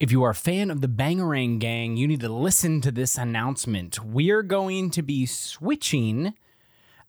If you are a fan of the Bangarang Gang, you need to listen to this announcement. We're going to be switching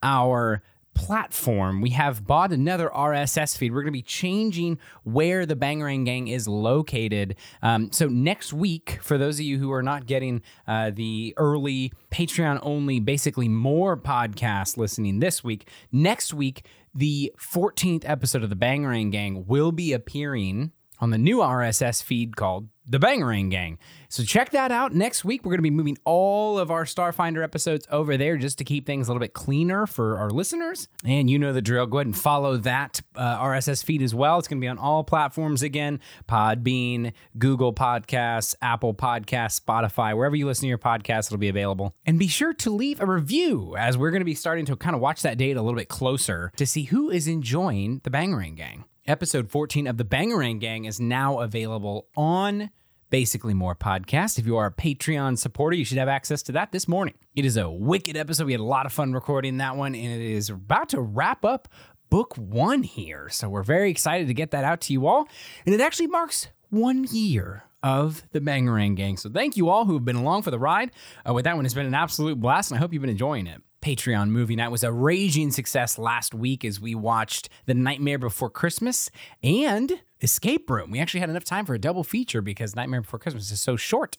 our platform. We have bought another RSS feed. We're going to be changing where the Bangarang Gang is located. Um, so next week, for those of you who are not getting uh, the early Patreon only, basically more podcast listening this week, next week the 14th episode of the Bangarang Gang will be appearing on the new RSS feed called The Bangarang Gang. So check that out. Next week, we're going to be moving all of our Starfinder episodes over there just to keep things a little bit cleaner for our listeners. And you know the drill. Go ahead and follow that uh, RSS feed as well. It's going to be on all platforms again Podbean, Google Podcasts, Apple Podcasts, Spotify, wherever you listen to your podcast, it'll be available. And be sure to leave a review as we're going to be starting to kind of watch that data a little bit closer to see who is enjoying the Bangarang Gang. Episode 14 of the Bangarang Gang is now available on Basically More Podcast. If you are a Patreon supporter, you should have access to that this morning. It is a wicked episode. We had a lot of fun recording that one, and it is about to wrap up book one here. So we're very excited to get that out to you all. And it actually marks one year of the Bangarang Gang. So thank you all who have been along for the ride. Uh, with that one, it's been an absolute blast, and I hope you've been enjoying it. Patreon movie night was a raging success last week as we watched The Nightmare Before Christmas and Escape Room. We actually had enough time for a double feature because Nightmare Before Christmas is so short.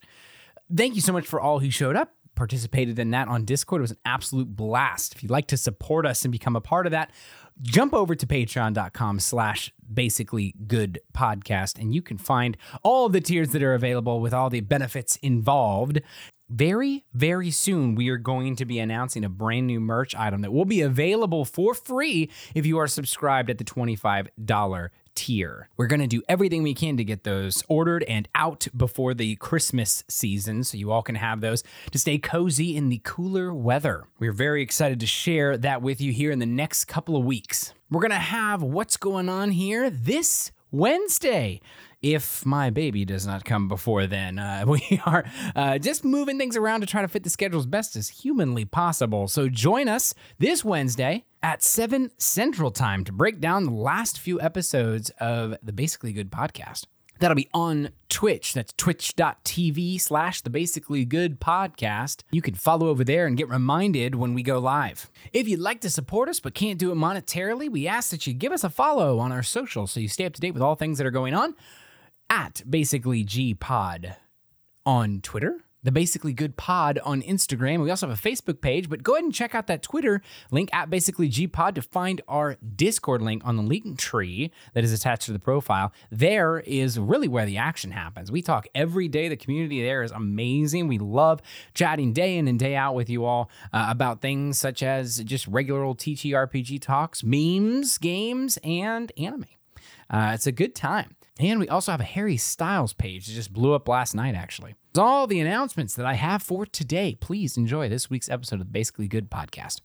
Thank you so much for all who showed up, participated in that on Discord. It was an absolute blast. If you'd like to support us and become a part of that, jump over to patreon.com slash basically good podcast and you can find all the tiers that are available with all the benefits involved very, very soon, we are going to be announcing a brand new merch item that will be available for free if you are subscribed at the $25 tier. We're going to do everything we can to get those ordered and out before the Christmas season so you all can have those to stay cozy in the cooler weather. We're very excited to share that with you here in the next couple of weeks. We're going to have what's going on here this Wednesday if my baby does not come before then. Uh, we are uh, just moving things around to try to fit the schedule as best as humanly possible. So join us this Wednesday at 7 Central Time to break down the last few episodes of the Basically Good podcast. That'll be on Twitch. That's twitch.tv slash the basically good podcast. You can follow over there and get reminded when we go live. If you'd like to support us but can't do it monetarily, we ask that you give us a follow on our social so you stay up to date with all things that are going on at basically G Pod on Twitter, the Basically Good Pod on Instagram. We also have a Facebook page, but go ahead and check out that Twitter link at Basically G Pod to find our Discord link on the link tree that is attached to the profile. There is really where the action happens. We talk every day. The community there is amazing. We love chatting day in and day out with you all uh, about things such as just regular old TTRPG talks, memes, games, and anime. Uh, it's a good time. And we also have a Harry Styles page that just blew up last night, actually. That's all the announcements that I have for today. Please enjoy this week's episode of the Basically Good podcast.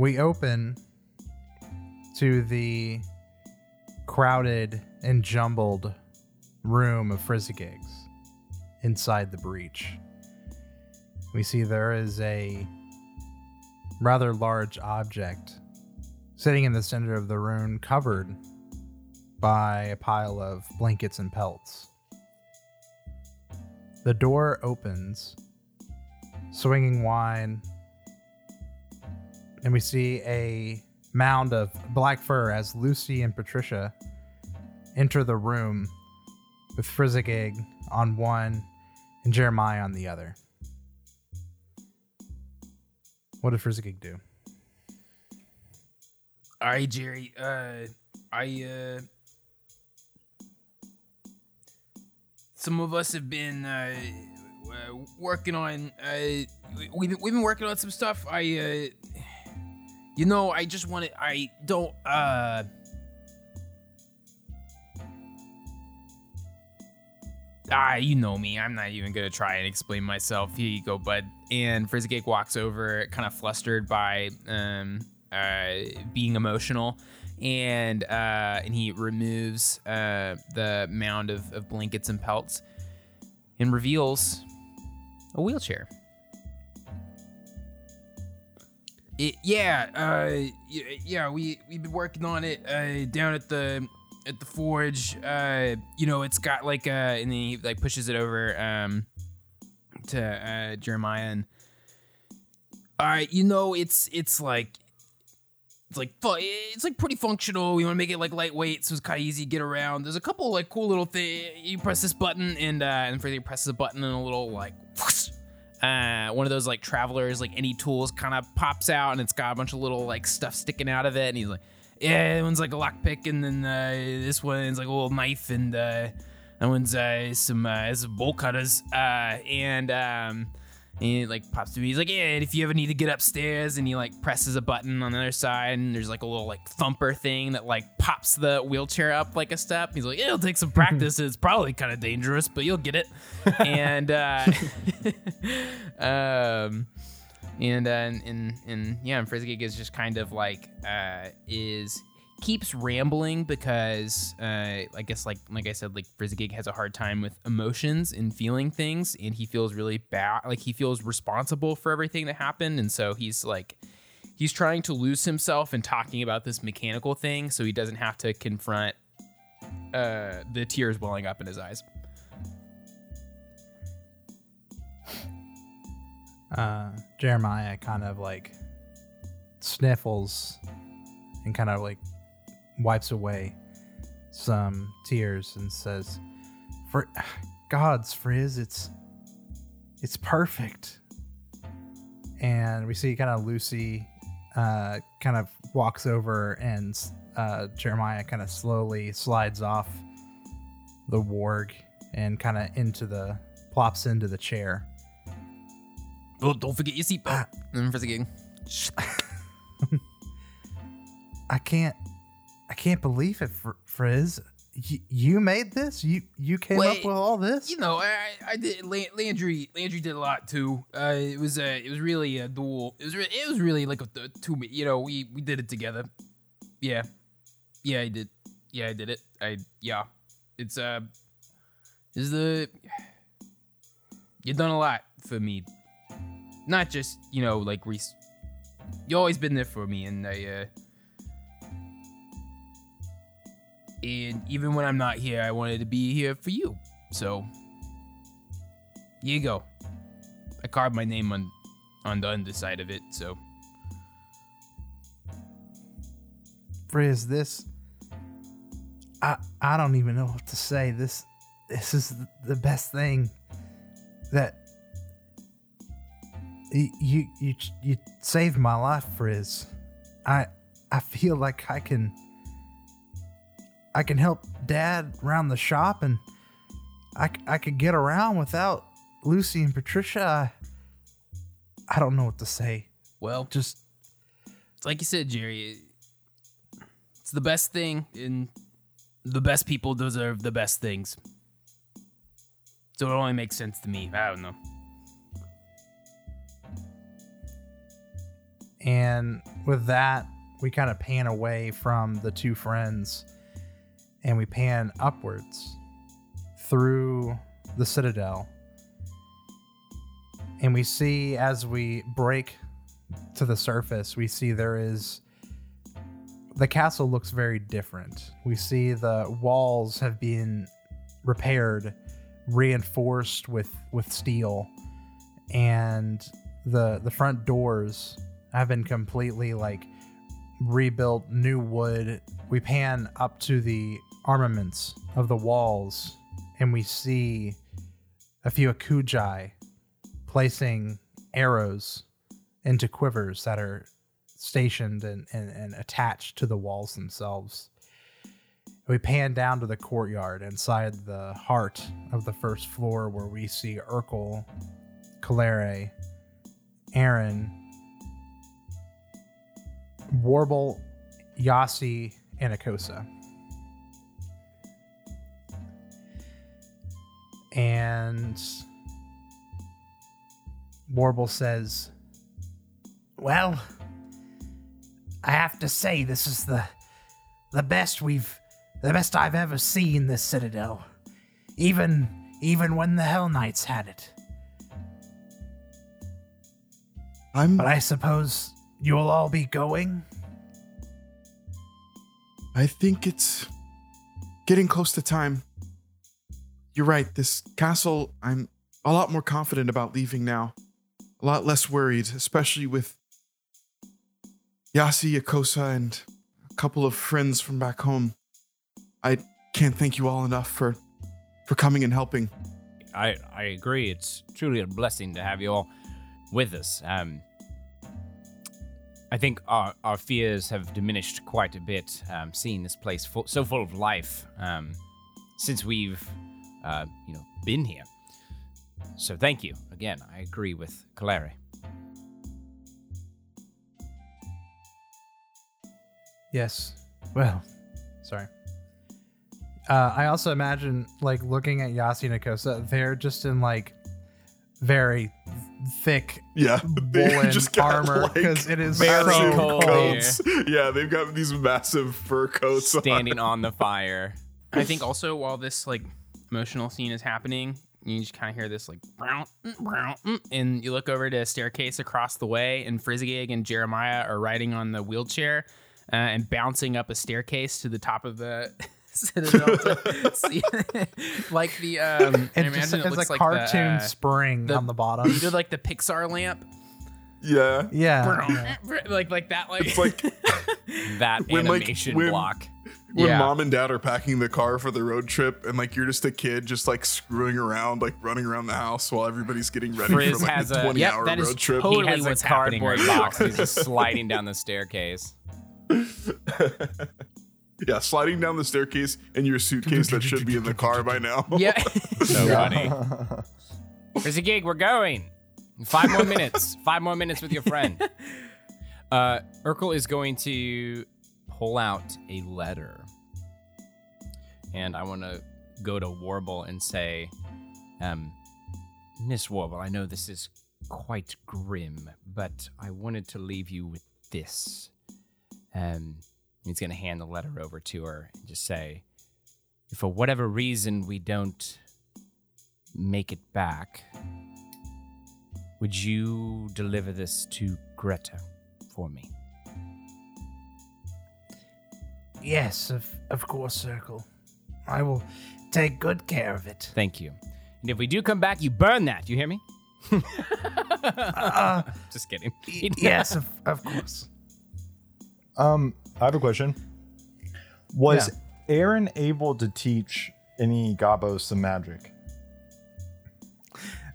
We open to the crowded and jumbled room of Frizzigigs inside the breach. We see there is a rather large object sitting in the center of the room, covered by a pile of blankets and pelts. The door opens, swinging wide and we see a mound of black fur as Lucy and Patricia enter the room with Frizzigig on one and Jeremiah on the other. What did Frizzigig do? All right, Jerry. Uh, I uh, some of us have been uh, working on uh, we've we've been working on some stuff. I uh, you know, I just want to. I don't uh. Ah, you know me. I'm not even gonna try and explain myself. Here you go, bud. And Frizzigig walks over, kind of flustered by um, uh, being emotional, and uh, and he removes uh, the mound of, of blankets and pelts, and reveals a wheelchair. It, yeah, uh, yeah, we we've been working on it uh, down at the at the forge. Uh, you know, it's got like uh, and then he like pushes it over um to uh, Jeremiah and. All right, you know, it's it's like it's like it's like pretty functional. We want to make it like lightweight, so it's kind of easy to get around. There's a couple like cool little things. You press this button, and uh, and Freddy presses a button, and a little like whoosh, uh, one of those like travelers like any tools kind of pops out, and it's got a bunch of little like stuff sticking out of it, and he's like, yeah, that one's like a lockpick, and then uh, this one's like a little knife, and uh, that one's uh, some uh, some bolt cutters, uh, and um, and he like pops to me. He's like, yeah, and if you ever need to get upstairs, and he like presses a button on the other side, and there's like a little like thumper thing that like pops the wheelchair up like a step. He's like, it'll take some practice. it's probably kind of dangerous, but you'll get it. and uh, um, and uh, and and yeah, and Frizzigig is just kind of like uh, is keeps rambling because uh, I guess like like I said, like Frizzigig has a hard time with emotions and feeling things, and he feels really bad. Like he feels responsible for everything that happened, and so he's like he's trying to lose himself and talking about this mechanical thing, so he doesn't have to confront uh, the tears welling up in his eyes. Uh, Jeremiah kind of like sniffles and kind of like wipes away some tears and says, "For God's Frizz, it's it's perfect." And we see kind of Lucy uh, kind of walks over and uh, Jeremiah kind of slowly slides off the warg and kind of into the plops into the chair. Oh, don't forget your seatbelt. Ah. And Frizzigig. I can't I can't believe it, Fr- Frizz. Y- you made this? You you came up with all this? You know, I, I did. Landry, Landry did a lot too. Uh, it was uh, it was really a dual. It was re- it was really like a, a two. You know, we we did it together. Yeah, yeah, I did. Yeah, I did it. I yeah. It's uh, is the you've done a lot for me. Not just you know like Reese. You always been there for me, and I uh. And even when I'm not here, I wanted to be here for you. So here you go. I carved my name on on the underside of it, so Frizz, this I I don't even know what to say. This this is the best thing that you you you saved my life, Frizz. I I feel like I can I can help Dad around the shop, and I, I could get around without Lucy and Patricia. I, I don't know what to say. well, Just it's like you said, Jerry. It's the best thing, and the best people deserve the best things. So it only makes sense to me. I don't know. And with that, we kind of pan away from the two friends and we pan upwards through the citadel. And we see as we break to the surface, we see there is the castle looks very different. We see the walls have been repaired, reinforced with with steel, and the the front doors have been completely like rebuilt new wood. We pan up to the armaments of the walls and we see a few Ekujae placing arrows into quivers that are stationed and, and, and attached to the walls themselves. We pan down to the courtyard inside the heart of the first floor where we see Urkel, Calere, Aaron, Warbal, Yasi, and Akosa. And Warbal says, Well, I have to say this is the the best we've the best I've ever seen this citadel. Even even when the Hell Knights had it. I'm But I suppose you'll all be going? I think it's getting close to time. You're right. This castle, I'm a lot more confident about leaving now. A lot less worried, especially with Yasi, Yakosa, and a couple of friends from back home. I can't thank you all enough for for coming and helping. I, I agree. It's truly a blessing to have you all with us. Um, I think our, our fears have diminished quite a bit um, seeing this place full, so full of life um, since we've uh, you know been here. So thank you again. I agree with Calere. Yes. Well, sorry. Uh, I also imagine like looking at Yasi and Akosa, they're just in like very thick Yeah, woolen armor because it is so Very cold. cold. coats. Yeah, they've got these massive fur coats. on. Standing on the fire. I think also while this like emotional scene is happening, you just kind of hear this like brown, mm, brown, mm, and you look over to a staircase across the way, and Frizzigig and Jeremiah are riding on the wheelchair uh, and bouncing up a staircase to the top of the citadel. to see- like the um, I It just imagine it it's looks a like cartoon the, uh, spring the- on the bottom. you did like the Pixar lamp, Yeah, yeah. like like that, like it's like That When, like, animation when- block. When Yeah. mom and dad are packing the car for the road trip, and like you're just a kid, just like screwing around, like running around the house while everybody's getting ready Frizz for like has the a- 20 Yep, hour that is road trip. totally he has what's a happening cardboard right box. He's just sliding down the staircase. yeah, sliding down the staircase in your suitcase that should be in the car by now. yeah. So funny. There's a gig. We're going. Five more minutes. Five more minutes with your friend. Uh, Urkel is going to pull out a letter, and I want to go to Warbal and say, um, Miss Warbal, I know this is quite grim, but I wanted to leave you with this. Um, he's going to hand the letter over to her and just say, if for whatever reason we don't make it back, would you deliver this to Greta for me? Yes, of of course, Circle. I will take good care of it. Thank you. And if we do come back, you burn that. You hear me? Uh, Just kidding. y- yes, of, of course. Um, I have a question. Was Aaron able to teach any Gabos some magic?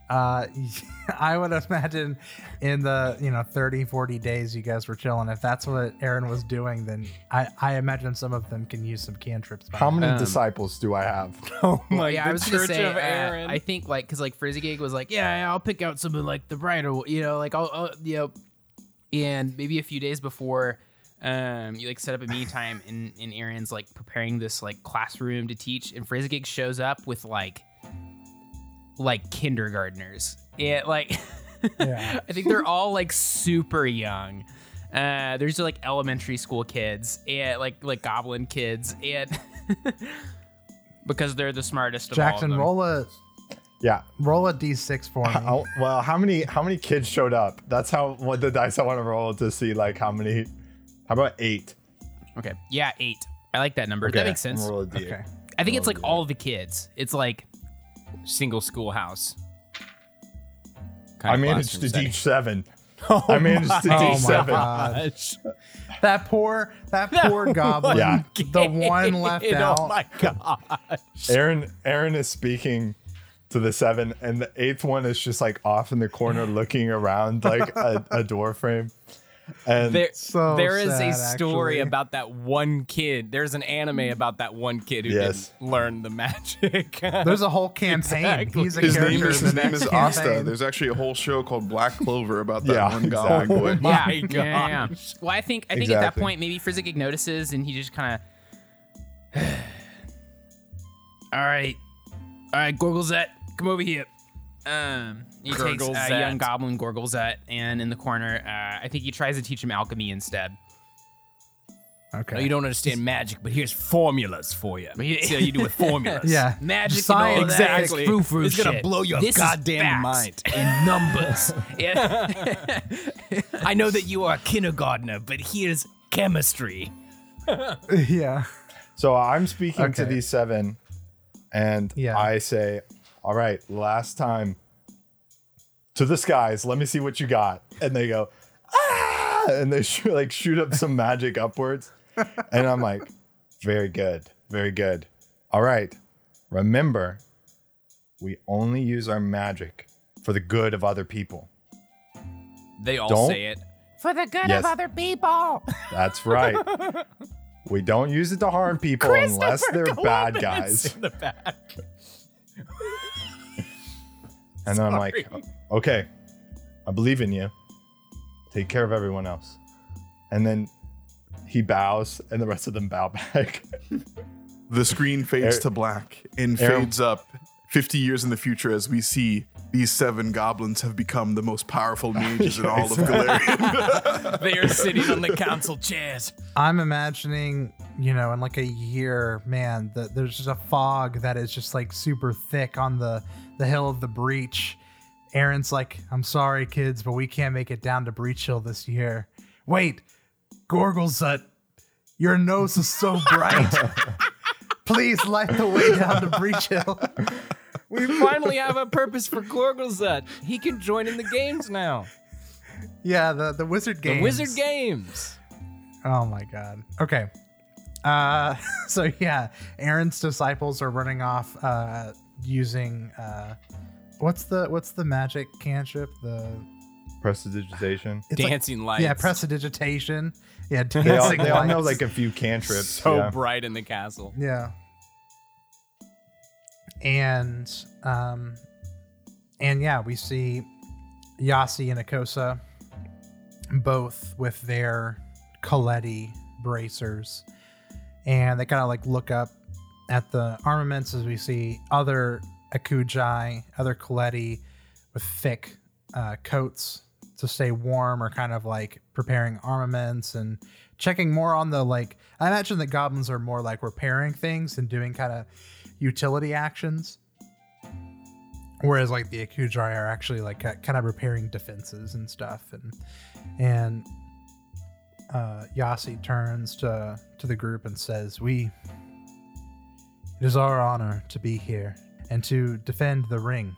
Uh, I would imagine in the, you know, 30, 40 days you guys were chilling, if that's what Aaron was doing, then I, I imagine some of them can use some cantrips. by How many Um, disciples do I have? Oh my yeah, I was gonna say. uh, I think like because like Frizzigig was like, yeah, yeah, I'll pick out some of like the brighter, you know, like I'll, I'll you know, and maybe a few days before, um, you like set up a meeting time, and and Aaron's like preparing this like classroom to teach, and Frizzigig shows up with like, like kindergartners, yeah, like, Yeah. I think they're all like super young. Uh, there's like elementary school kids and like like goblin kids and because they're the smartest of Jackson, all of them. roll a Yeah. roll a d6 for me. How, well, how many how many kids showed up? That's how what the dice I want to roll to see like how many. How about eight? Okay. Yeah, eight. I like that number. That makes sense. I'm roll a D8. Okay. I think it's like all the kids. It's like Single schoolhouse. Oh I managed to teach. teach seven. I managed to Oh teach my seven. That poor that poor goblin. Yeah. The one left oh out. Oh my god. Aaron Aaron is speaking to the seven, and the eighth one is just like off in the corner looking around like a, a door frame. And There, So there is a story actually. about that one kid. There's an anime about that one kid who Yes. didn't learn the magic. There's a whole campaign. Exactly. He's a His name is his name is Asta. campaign. There's actually a whole show called Black Clover about that Yeah, one goblin exactly. boy. My yeah, yeah, yeah. gosh. Well, I think I think at that point maybe Frizzigig notices and he just kind of. All right, all right, Gorglezet, come over here. Um, he takes a Gorglezet. young goblin Gorglezet, and in the corner, uh, I think he tries to teach him alchemy instead. Okay. No, you don't understand magic, but here's formulas for you. But See how you do with formulas. yeah. Magic Science. and all that Exactly. frou-frou It's gonna blow your this goddamn mind. facts and numbers. yeah. I know that you are a kindergartner, but here's chemistry. yeah. So I'm speaking to these seven, and Yeah. I say, "All right, last time to the skies. Let me see what you got." And they go, "Ah!" And they shoot, like shoot up some magic upwards, and I'm like, "Very good, very good. All right, remember, we only use our magic for the good of other people. They all Don't- say it. For the good Yes. of other people. That's right." We don't use it to harm people unless they're bad guys. In the back. And then I'm like, okay, I believe in you. Take care of everyone else. And then he bows, and the rest of them bow back. The screen fades Air- to black and Air- fades up 50 years in the future as we see these seven goblins have become the most powerful mages in all of Golarion. They are sitting on the council chairs. I'm imagining, you know, in like a year, man, that there's just a fog that is just like super thick on the the hill of the breach. Aaron's like, "I'm sorry, kids, but we can't make it down to Breachill this year." Wait, Gorglezet, your nose is so bright. Please light the way down to Breachill. We finally have a purpose for Gorglezet. He can join in the games now. yeah, the the wizard games. The. Wizard Games. Oh my god. Okay. Uh so yeah, Aaron's disciples are running off uh using uh what's the what's the magic cantrip? The Prestidigitation. it's like- Dancing lights. yeah, prestidigitation. Yeah, They all, dancing they all know like a few cantrips. so yeah. bright in the castle. Yeah. And um and yeah, we see Yasi and Akosa both with their Coletti bracers. And they kind of like look up at the armaments as we see other Ekujae, other Coletti with thick uh, coats to stay warm or kind of like preparing armaments and checking more on the like I imagine that goblins are more like repairing things and doing kind of utility actions. Whereas like the Ekujae are actually like kind of repairing defenses and stuff and and uh, Yasi turns to to the group and says, "We it is our honor to be here and to defend the ring,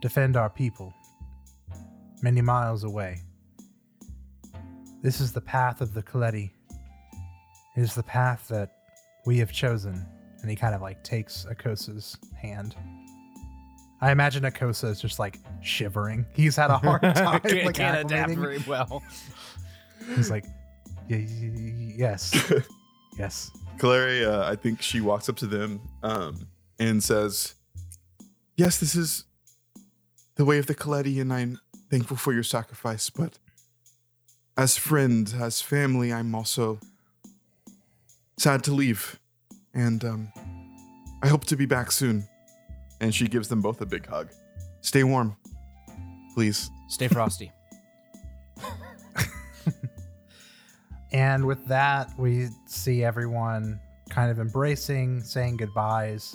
defend our people, many miles away. This is the path of the Coletti. It is the path that we have chosen." And he kind of like takes Akosa's hand. I imagine Akosa is just like shivering. He's had a hard time can't, like can't adapt very well. He's like, "Y- y- y- yes, yes. Calaria, I think she walks up to them um, and says, Yes, this is the way of the Coletti, and I'm thankful for your sacrifice, but as friend, as family, I'm also sad to leave. And um, I hope to be back soon. And she gives them both a big hug. Stay warm, please. Stay frosty. And with that, we see everyone kind of embracing, saying goodbyes,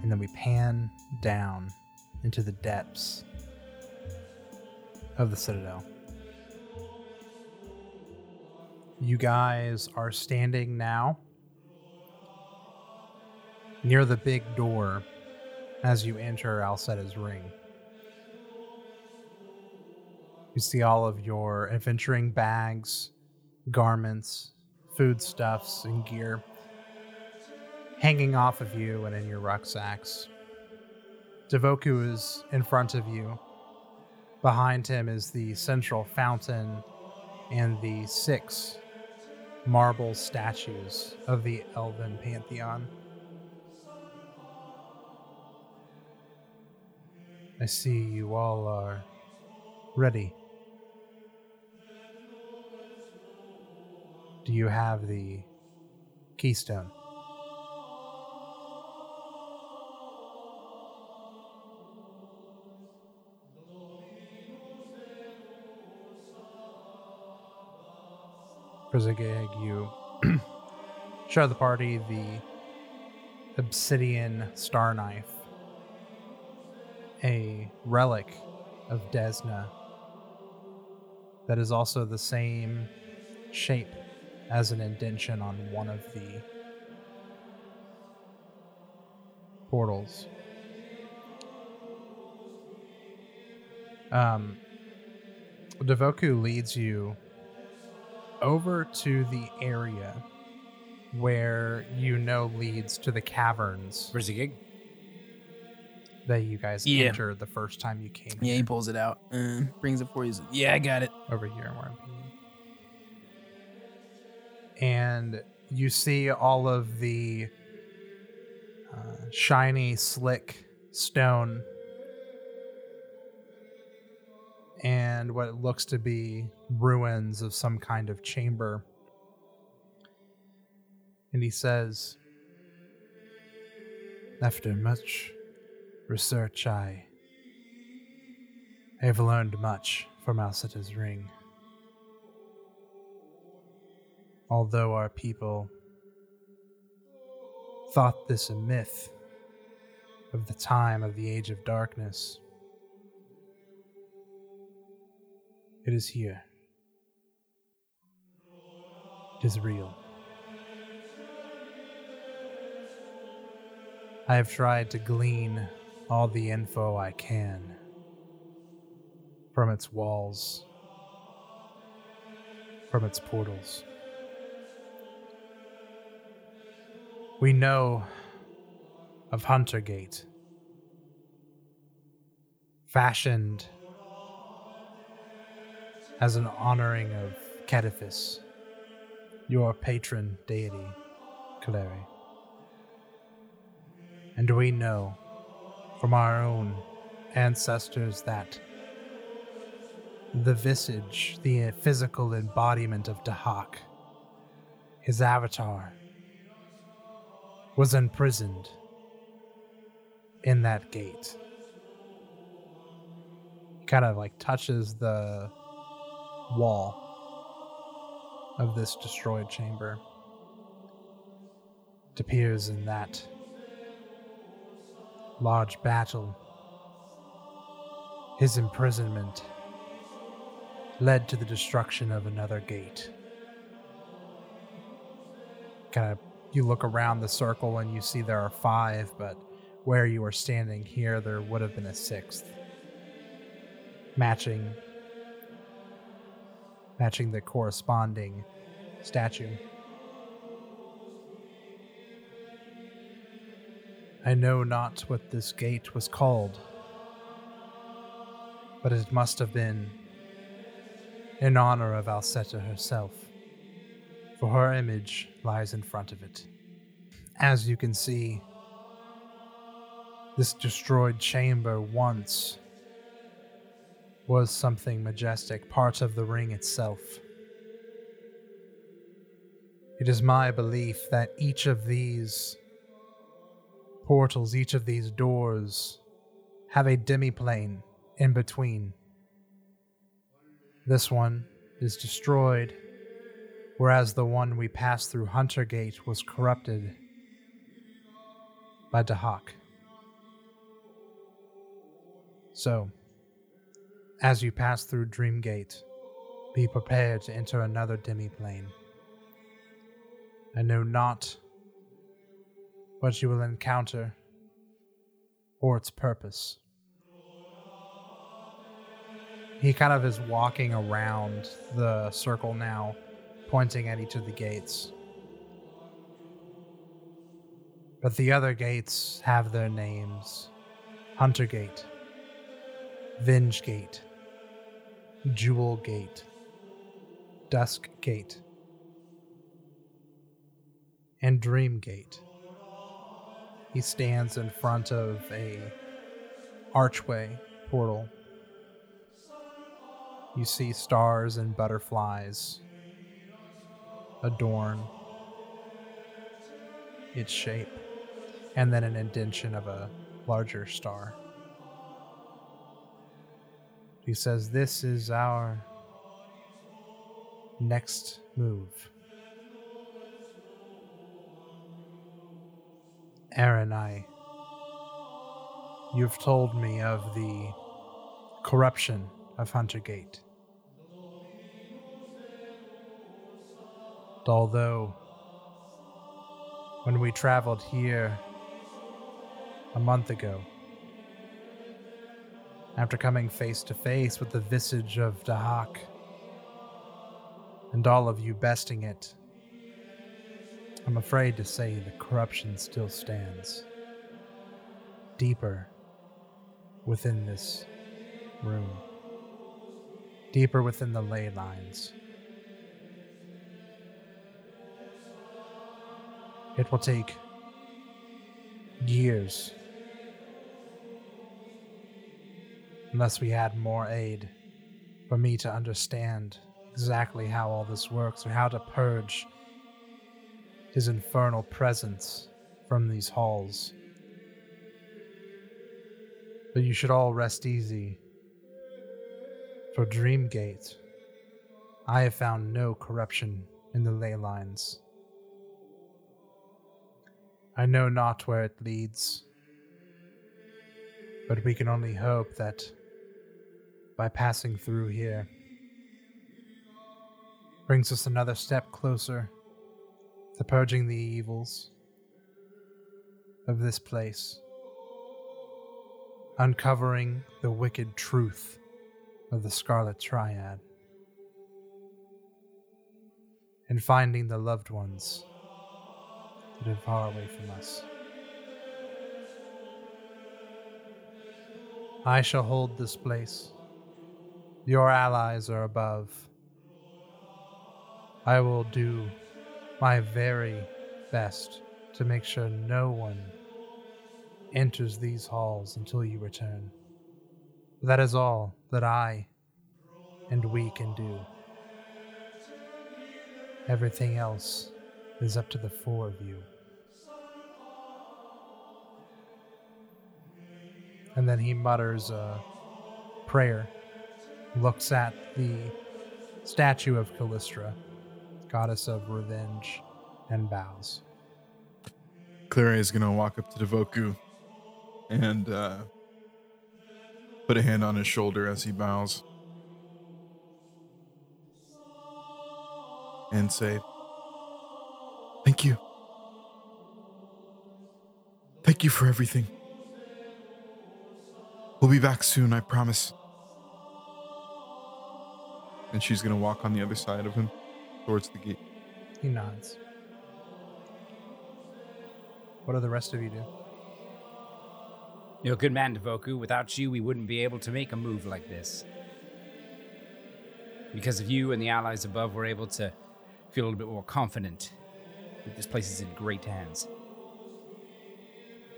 and then we pan down into the depths of the Citadel. You guys are standing now near the big door as you enter Alseta's ring. You see all of your adventuring bags, garments, foodstuffs, and gear hanging off of you and in your rucksacks. Devoku is in front of you. Behind him is the central fountain and the six marble statues of the elven pantheon. I see you all are ready. Do you have the keystone? Frizzigig, you show the party the obsidian star knife, a relic of Desna that is also the same shape as an indention on one of the portals. Um, Devoku leads you over to the area where you know leads to the caverns Where's the gig? That you guys Yeah. entered the first time you came Yeah, here. he pulls it out and brings it for you. Yeah, I got it. over here where I'm. And you see all of the uh, shiny, slick stone and what looks to be ruins of some kind of chamber. And he says, After much research, I have learned much from Alseta's ring. Although our people thought this a myth of the time of the Age of Darkness, it is here. It is real. I have tried to glean all the info I can from its walls, from its portals. We know of Huntergate, fashioned as an honoring of Ketephys, your patron deity, Kaleri. And we know from our own ancestors that the visage, the physical embodiment of Dahak, his avatar, was imprisoned in that gate. Kind of like touches the wall of this destroyed chamber. It appears in that large battle, his imprisonment led to the destruction of another gate. Kind of, you look around the circle and you see there are five, but where you are standing here, there would have been a sixth. Matching matching the corresponding statue. I know not what this gate was called, but it must have been in honor of Alseta herself, for her image lies in front of it. As you can see, this destroyed chamber once was something majestic, part of the ring itself. It is my belief that each of these portals, each of these doors, have a demiplane in between. This one is destroyed, whereas the one we passed through Huntergate was corrupted by Dahak. So, as you pass through Dreamgate, be prepared to enter another demiplane. I know not what you will encounter or its purpose. He kind of is walking around the circle now, pointing at each of the gates. But the other gates have their names Hunter Gate, Venge Gate, Jewel Gate, Dusk Gate, and Dream Gate. He stands in front of a archway portal. You see stars and butterflies adorn its shape, and then an indentation of a larger star. He says, This is our next move. Aaron, I. You've told me of the corruption of Hunter Gate. Although, when we traveled here a month ago, after coming face to face with the visage of Dahak, and all of you besting it, I'm afraid to say the corruption still stands deeper within this room, deeper within the ley lines. It will take years unless we had more aid for me to understand exactly how all this works or how to purge his infernal presence from these halls. But you should all rest easy. For Dreamgate, I have found no corruption in the ley lines. I know not where it leads, but we can only hope that by passing through here brings us another step closer to purging the evils of this place, uncovering the wicked truth of the Scarlet Triad, and finding the loved ones that are far away from us. I shall hold this place. Your allies are above. I will do my very best to make sure no one enters these halls until you return. That is all that I and we can do. Everything else is up to the four of you. And then he mutters a prayer, looks at the statue of Calistria, goddess of revenge, and bows. Clary is gonna walk up to Devoku and uh, put a hand on his shoulder as he bows and say, "Thank you, thank you for everything. We'll be back soon, I promise." And she's gonna walk on the other side of him towards the gate. He nods. What do the rest of you do? You're a good man, Devoku. Without you, we wouldn't be able to make a move like this. Because of you and the allies above, we're able to feel a little bit more confident that this place is in great hands.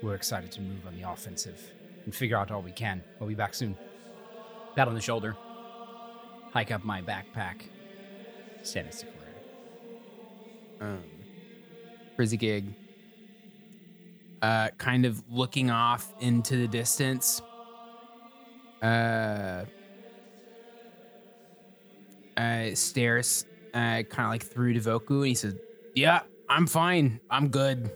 We're excited to move on the offensive and figure out all we can. We'll be back soon. Pat on the shoulder. Hike up my backpack. Stand as um, Frizzigig, uh, kind of looking off into the distance. Uh, uh, stares uh, kind of like through to Voku and he says, Yeah, I'm fine. I'm good.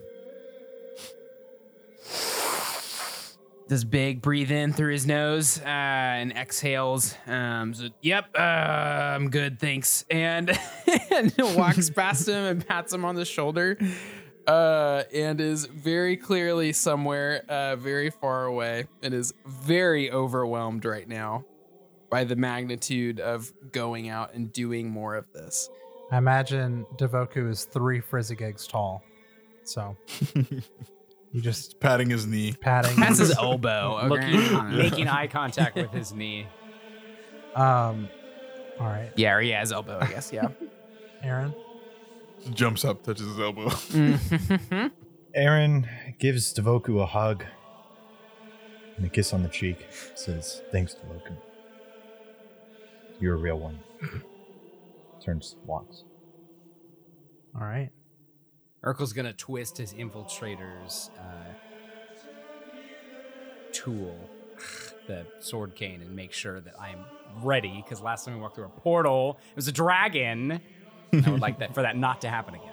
Does big breathe in through his nose uh, and exhales. Um, so, yep, uh, I'm good, thanks. And, and walks past him and pats him on the shoulder. Uh, and is very clearly somewhere uh, very far away and is very overwhelmed right now by the magnitude of going out and doing more of this. I imagine Devoku is three Frizzigigs tall. So You just Patting his knee. patting. That's his elbow. Okay. Looking, making eye contact with his knee. um. All right, Yeah, or yeah, his elbow. I guess. Yeah. Aaron. Jumps up, touches his elbow. Aaron gives Devoku a hug and a kiss on the cheek. Says, "Thanks, Devoku. You're a real one." Turns, walks. All right. Urkel's gonna twist his infiltrator's uh, tool, the sword cane, and make sure that I'm ready. Because last time we walked through a portal, it was a dragon. I would like that for that not to happen again.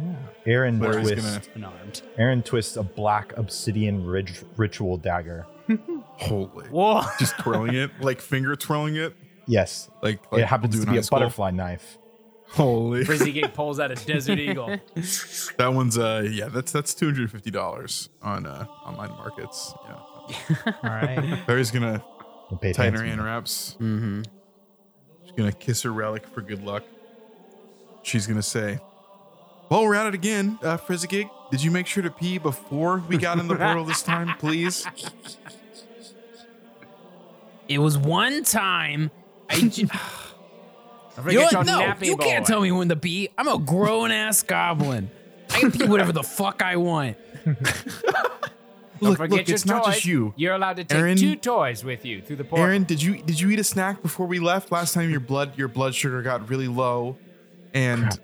Yeah. Aaron Larry's twists. gonna Unarmed. Aaron twists a black obsidian rid- ritual dagger. holy. Whoa! Just twirling it, like finger twirling it. Yes, Like, like it happens people to do in be a school. butterfly knife. Holy. Frizzy Gig pulls out a Desert Eagle. That one's uh yeah, that's that's two hundred fifty dollars on uh online markets. Yeah. All right. Barry's gonna I paid tighten her handsomely. hand wraps. mm-hmm. She's gonna kiss her relic for good luck. She's gonna say, Well, we're at it again, uh Frizzigig. Did you make sure to pee before we got in the portal this time, please? It was one time. I j- Don't you know what? no, nappy you can't tell me when to pee. I'm a grown ass goblin. I can pee whatever the fuck I want. Don't Look, look, your it's not just you. You're allowed to take Aaron- two toys with you through the portal. Aaron, did you did you eat a snack before we left? Last time your blood your blood sugar got really low. And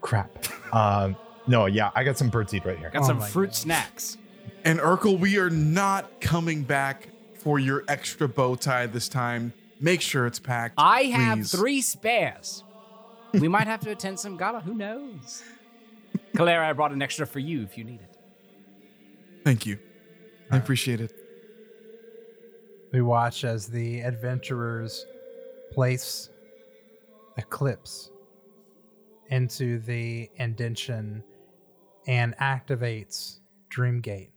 Crap. Crap. um, no, yeah, I got some birdseed right here. got Oh some fruit God. snacks. and Urkel, we are not coming back for your extra bow tie this time. Make sure it's packed. I have please. three spares. we might have to attend some gala. Who knows? Claire, I brought an extra for you if you need it. Thank you. I appreciate it. We watch as the adventurers place Eclipse into the indention and activates Dreamgate.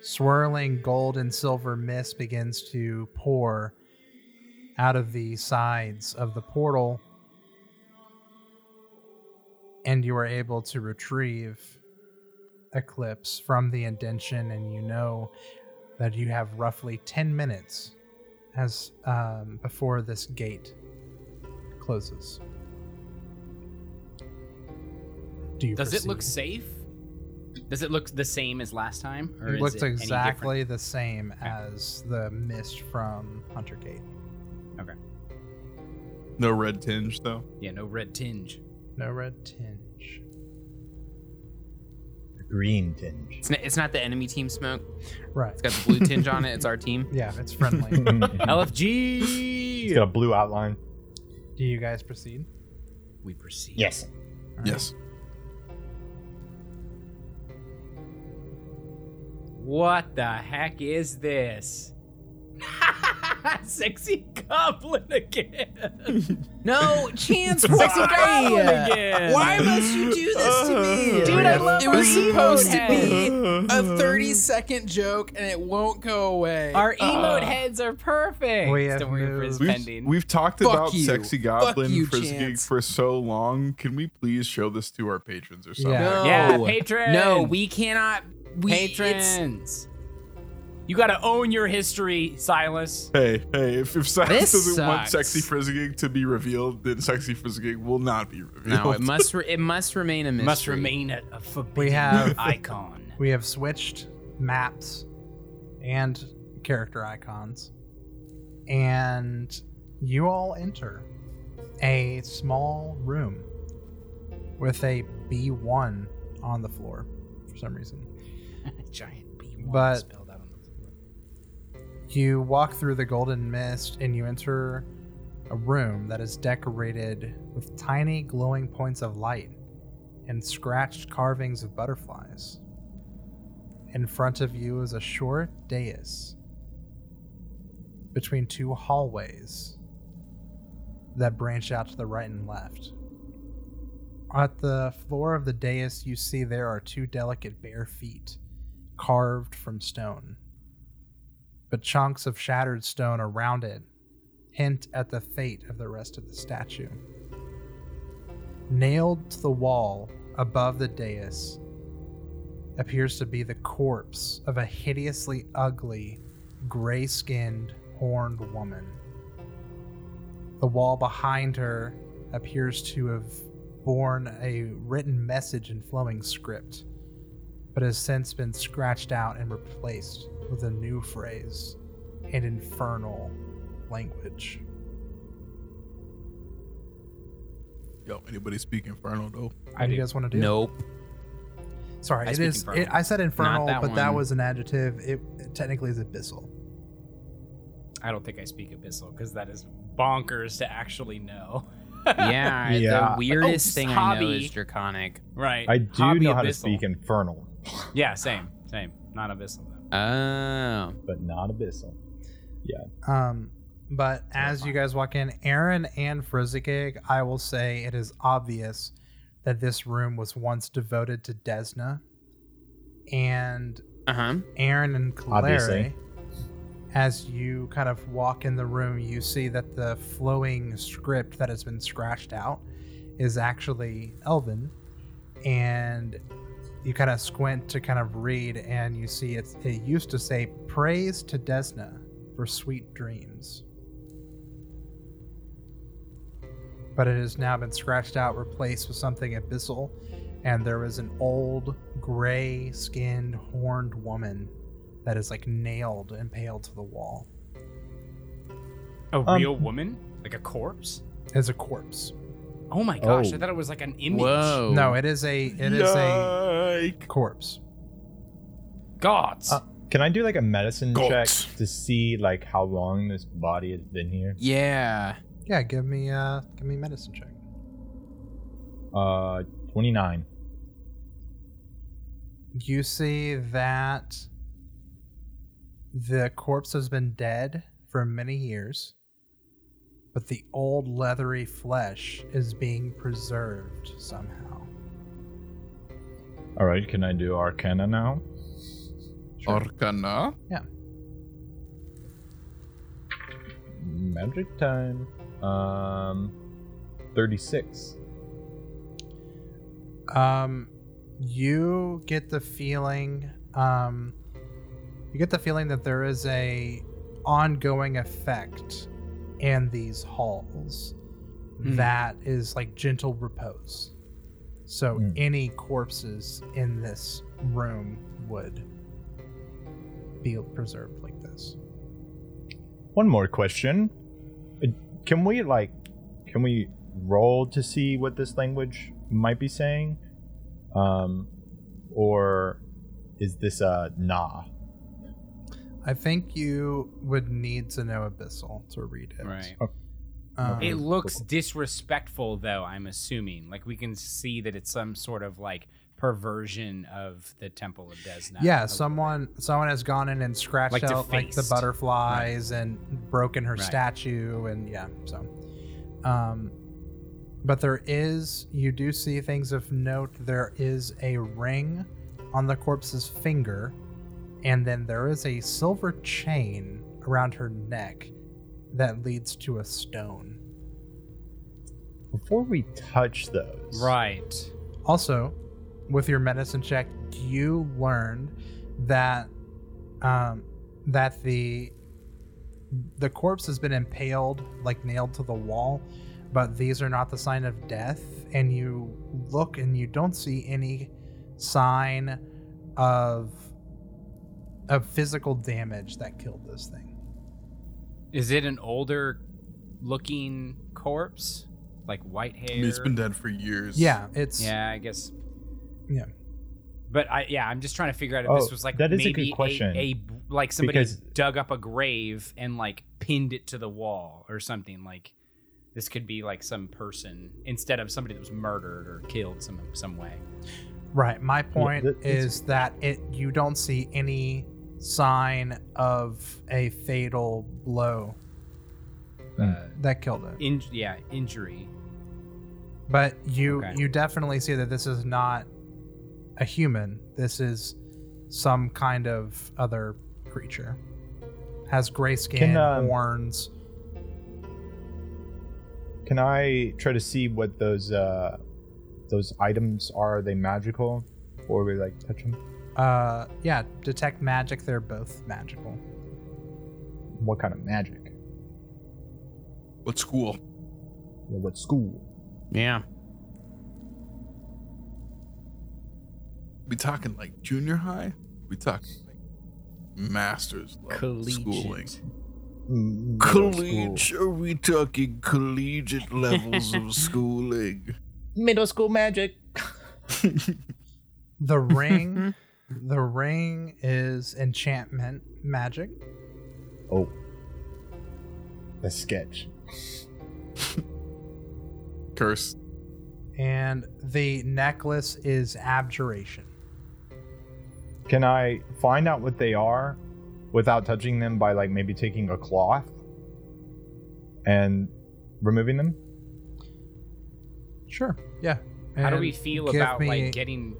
Swirling gold and silver mist begins to pour out of the sides of the portal, and you are able to retrieve Eclipse from the indention, and you know that you have roughly 10 minutes as um, before this gate closes. Do you Does it look safe? Does it look the same as last time? Or It is looks it any exactly the same as the mist from Huntergate. Okay. No red tinge though. Yeah, no red tinge. No red tinge. Green tinge. It's not, it's not the enemy team smoke. Right. It's got the blue tinge on it. It's our team. Yeah, it's friendly. it's LFG. got a blue outline. Do you guys proceed? We proceed. Yes. Yes. What the heck is this? Sexy goblin again. No, Chance, Sexy goblin why? again. Why must you do this to me? Uh-huh. Dude, I love it our was supposed to be a 30 second joke and it won't go away. Our uh-huh. emote heads are perfect. We have Don't worry for his. We've, we've talked Fuck about you. sexy goblin you, for so long. Can we please show this to our patrons or something? Yeah. no. Yeah, patrons. No, we cannot. We, it's- patrons. You gotta own your history, Silas. Hey, hey, if, if Silas This doesn't want sexy Frizzigig to be revealed, then sexy Frizzigig will not be revealed. No, it must. Re- it must remain a mystery. Must remain a, a forbidden have- icon. We have switched maps and character icons. And you all enter a small room with a B1 on the floor for some reason. Giant B1 But- spelled out on the floor. You walk through the golden mist and you enter a room that is decorated with tiny glowing points of light and scratched carvings of butterflies. In front of you is a short dais between two hallways that branch out to the right and left. At the floor of the dais, you see there are two delicate bare feet carved from stone but chunks of shattered stone around it hint at the fate of the rest of the statue. Nailed to the wall above the dais appears to be the corpse of a hideously ugly, gray skinned, horned woman. The wall behind her appears to have borne a written message in flowing script, but has since been scratched out and replaced with a new phrase in infernal language. Yo, anybody speak Infernal though? What do you guys want to do? Nope. Sorry, I it speak infernal. It, I said infernal, that but that was an adjective. It, it technically is abyssal. I don't think I speak abyssal because that is bonkers to actually know. Yeah, Yeah. the weirdest Oh, thing I know is draconic. right. I do Hobby know how to speak infernal, Yeah, same, same. Not abyssal though. Oh. but not abyssal. Yeah. Um, but as you guys walk in, Aaron and Frizzigig, I will say it is obvious that this room was once devoted to Desna, and Uh huh. Aaron and Clary. Obviously. As you kind of walk in the room, you see that the flowing script that has been scratched out is actually Elven, and you kind of squint to kind of read, and you see it's, it used to say "Praise to Desna for sweet dreams," but it has now been scratched out, replaced with something abyssal, and there is an old, gray-skinned, horned woman that is like nailed, and impaled to the wall A Um, real woman, like a corpse. as a corpse. Oh my gosh! Oh. I thought it was like an image. Whoa. No, it is a it is a corpse. Gods. Uh, can I do like a medicine Goats. check to see like how long this body has been here? Yeah. Yeah, give me uh give me a medicine check. Uh, twenty nine. You see that the corpse has been dead for many years, but the old leathery flesh is being preserved somehow. All right, can I do Arcana now? Arcana. Yeah. Magic time. Um, thirty six. Um, you get the feeling, um, you get the feeling that there is a ongoing effect in these halls Hmm. that is like gentle repose. So Hmm. any corpses in this room would be preserved like this. One more question. Uh, Can we like, can we roll to see what this language might be saying? Um, or is this a nah? I think you would need to know Abyssal to read it. right. Um, It looks disrespectful, though. I'm assuming. Like we can see that it's some sort of like perversion of the Temple of Desna. Yeah, someone someone has gone in and scratched Like out like the defaced. butterflies and broken her Right. statue and yeah, so um but there is you do see things of note. There is a ring on the corpse's finger, and then there is a silver chain around her neck that leads to a stone. Before we touch those, Right. Also, with your medicine check, you learned that um, that the the corpse has been impaled, like nailed to the wall, but these are not the sign of death. And you look and you don't see any sign of of physical damage that killed this thing. Is it an older looking corpse? Like white hair? I mean, it's been dead for years. Yeah, it's Yeah, I guess. Yeah. But I yeah, I'm just trying to figure out if Oh, this was like that is a good question. A, like somebody Because- dug up a grave and like pinned it to the wall or something. Like this could be like some person instead of somebody that was murdered or killed some some way. Right. My point that- it's- is that it you don't see any sign of a fatal blow. Uh, that killed it. in, yeah, injury. But you Okay. you definitely see that this is not a human. This is some kind of other creature. Has gray skin, Can, um, horns. Can I try to see what those uh those items are? Are they magical, or we like touch them? Uh, yeah, detect magic. They're both magical. What kind of magic? What school? Yeah, What school? Yeah. We talking like junior high? We talking like master's level schooling? Mm, Collegiate? Are we talking collegiate levels of schooling? Middle school magic. The ring, the ring is enchantment magic. Oh. A sketch. Curse. and the necklace is abjuration. Can I find out what they are without touching them by like maybe taking a cloth and removing them? Sure. Yeah. How do we feel about me- like getting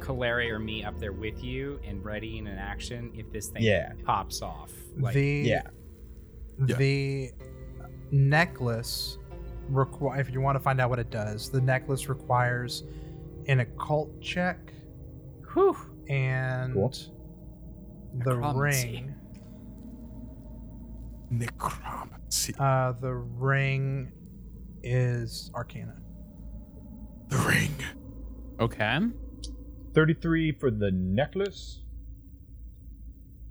Kalari or me up there with you and readying an action if this thing Yeah. pops off? Like, the Yeah. Yeah. the necklace require if you want to find out what it does the necklace requires an occult check whew. and Cool. the Necromancy. ring Necromancy. uh the ring is arcana The ring. Okay. 33 for the necklace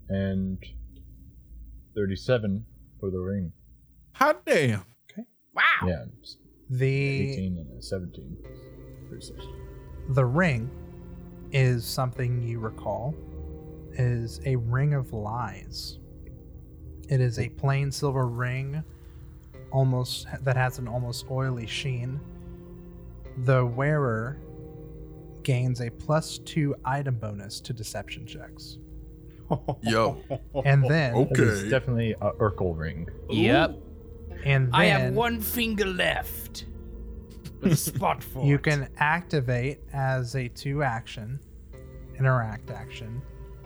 and 37 for the ring. Hot damn. Okay. Wow. Yeah, the 18 and a 17. 36. the ring is something you recall is a ring of lies it is a plain silver ring almost that has an almost oily sheen the wearer gains a plus two item bonus to deception checks Yo. and then It is Okay. definitely a Urkel ring. Yep. and then I have one finger left. With a spot for you it. can activate as a two action interact action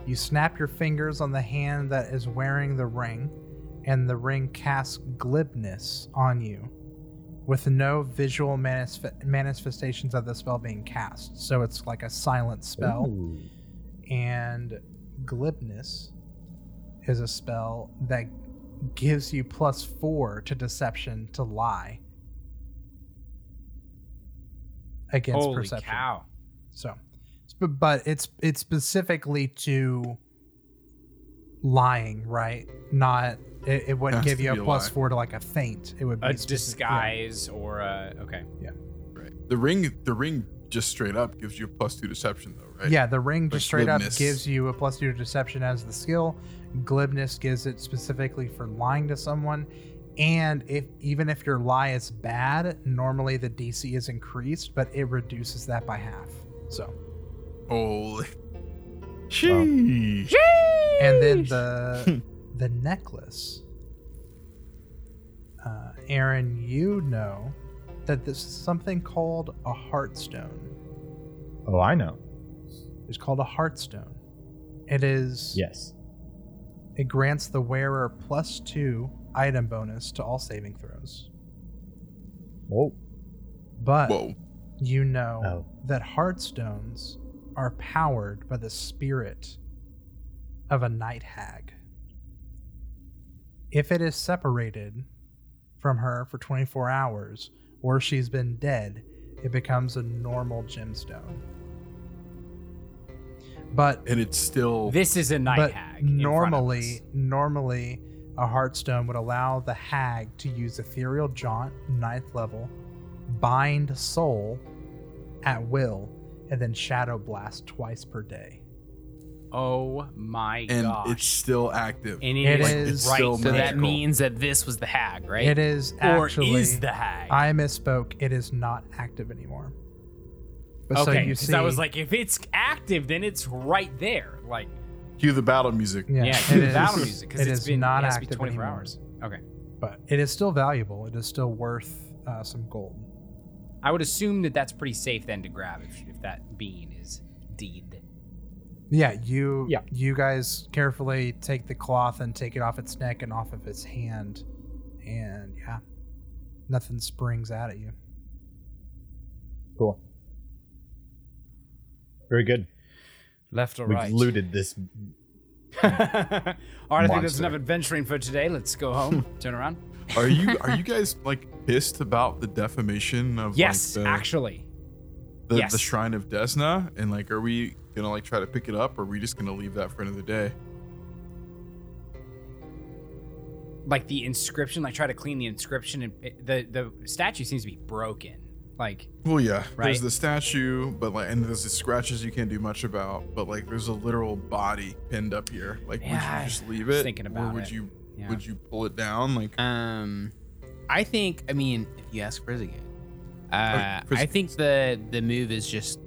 you snap your fingers on the hand that is wearing the ring and the ring casts glibness on you with no visual manif- manifestations of the spell being cast so it's like a silent spell Ooh. and glibness is a spell that gives you plus four to deception to lie against Holy perception cow. so, but it's it's specifically to lying, right? Not it, it wouldn't Has give you a a plus lie. four to like a feint. It would be A specific- yeah. disguise or a. Okay. Yeah. Right. The ring. The ring just straight up gives you a plus two deception though, right? Yeah, the ring Like just straight up gives you a plus two to deception as the skill. Glibness gives it specifically for lying to someone. And if even if your lie is bad, normally the DC is increased, but it reduces that by half. So Holy. Um, sheesh. and then the the necklace uh, aaron you know that this is something called a heartstone Oh, I know. it's called a heartstone it is Yes. it grants the wearer plus two item bonus to all saving throws Whoa. but Whoa. you know Oh. that heartstones are powered by the spirit of a night hag. If it is separated from her for 24 hours or she's been dead, it becomes a normal gemstone. But And it's still. This is a night but hag. in front of normally normally a heartstone would allow the hag to use ethereal jaunt ninth level bind soul at will and then shadow blast twice per day Oh my god. and gosh. it's still active. and It it is- is It's still right. So that means that this was the hag, right? it is actually or actually is the hag? i misspoke it is not active anymore but so okay, you because see I was like, if it's active, then it's right there. Like, Cue the battle music. yeah, yeah, it the is- battle music because it it's is been not it has to be active 24 anymore. hours. Okay. but it is still valuable it is still worth uh, some gold I would assume that that's pretty safe then to grab if, if that being is deed. Yeah, you Yeah. you guys carefully take the cloth and take it off its neck and off of its hand, and yeah, nothing springs out at you. Cool. Very good. Left or right? We've right? looted this. All right, I think that's enough adventuring for today. Let's go home. Turn around. Are you are you guys like pissed about the defamation of Yes, like, the, actually. The, yes. the shrine of Desna? And like, are we gonna like try to pick it up, or are we just gonna leave that for another day? Like the inscription, like try to clean the inscription, and it- the the statue seems to be broken. Like Well, yeah. Right. There's the statue, but like, and there's the scratches you can't do much about. But like, there's a literal body pinned up here. Like, Yeah, would you just leave it, thinking or would it. you Yeah. would you pull it down? Like, Um, I think. I mean, if you ask Frizz again, uh, I think the the move is just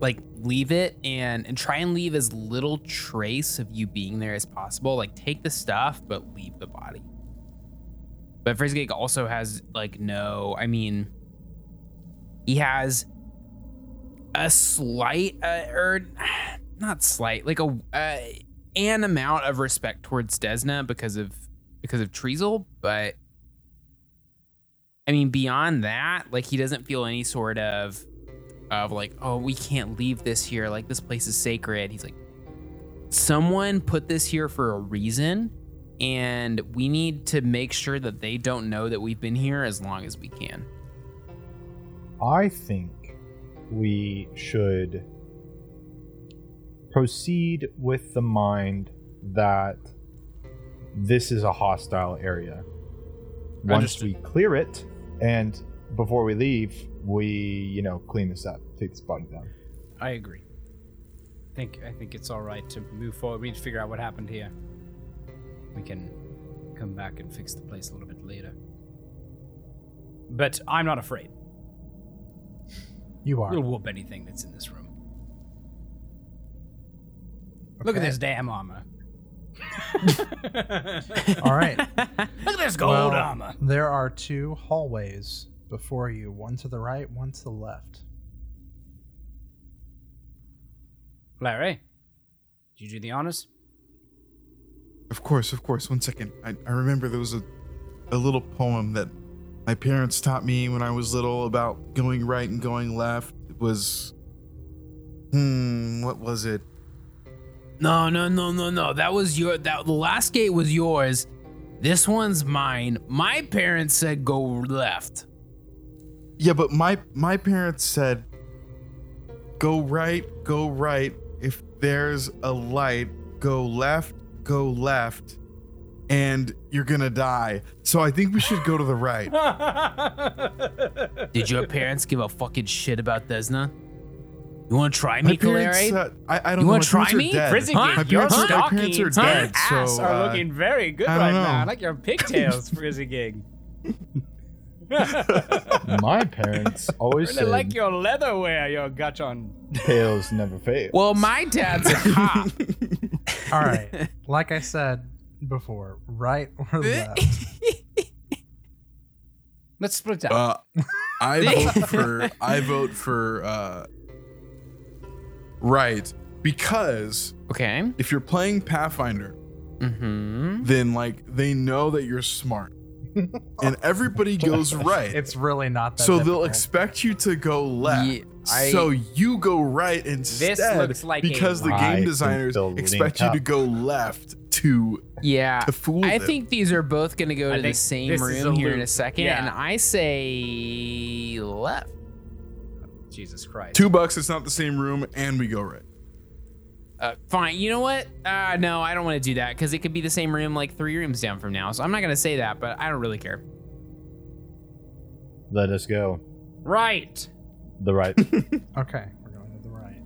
like leave it and and try and leave as little trace of you being there as possible. Like take the stuff, but leave the body. But Frizzigig also has like no. I mean, he has a slight uh, or not slight, like a uh, an amount of respect towards Desna because of because of Treazel, but I mean beyond that, like he doesn't feel any sort of of like, oh, we can't leave this here. Like this place is sacred. He's like, someone put this here for a reason, and we need to make sure that they don't know that we've been here as long as we can. I think we should proceed with the mind that this is a hostile area. Once Understood. we clear it, and before we leave, we, you know, clean this up, take this body down. I agree. I think I think it's all right to move forward. We need to figure out what happened here. We can come back and fix the place a little bit later. But I'm not afraid. You are. We'll whoop anything that's in this room. Look at this damn armor. All right. Look at this gold Well, armor. There are two hallways before you, one to the right, one to the left. Larry, did you do the honors? of course, of course. One second. I, I remember there was a a little poem that my parents taught me when I was little about going right and going left. It was, hmm, what was it? No, no, no, no, no. That was your that the last gate was yours. This one's mine. My parents said go left. Yeah, but my my parents said go right, go right. If there's a light, go left, go left, and you're gonna die. So I think we should go to the right. Did your parents give a fucking shit about Desna? You want to try me, parents, Kaleri? uh, I, I don't You wanna try me? dead. Frizzy Huh? Geek, My your parents are- my stockings parents are and dead, ass so, are uh, looking very good right don't now. I like your pigtails, Frizzigig. My parents always really said like your leatherwear you got on. tales never fail. well, my dad's a cop. All right. like I said before, right or left. Let's split up. Uh, I vote for I vote for uh, right because okay. if you're playing Pathfinder, Mm-hmm. then like they know that you're smart, and everybody goes right. It's really not that so they'll difficult. expect you to go left. Yeah, I- so you go right instead looks like a because the I game designers they'll expect link you up. to go left to Yeah. to fool I them. think these are both going to go I to the think same this is room here in loop. a second. Yeah. And I say left. Jesus Christ. two bucks. It's not the same room, and we go right. Uh, fine. You know what? Uh, no, I don't want to do that because it could be the same room like three rooms down from now. So I'm not going to say that, but I don't really care. Let us go. Right. The right. Okay, we're going to the right.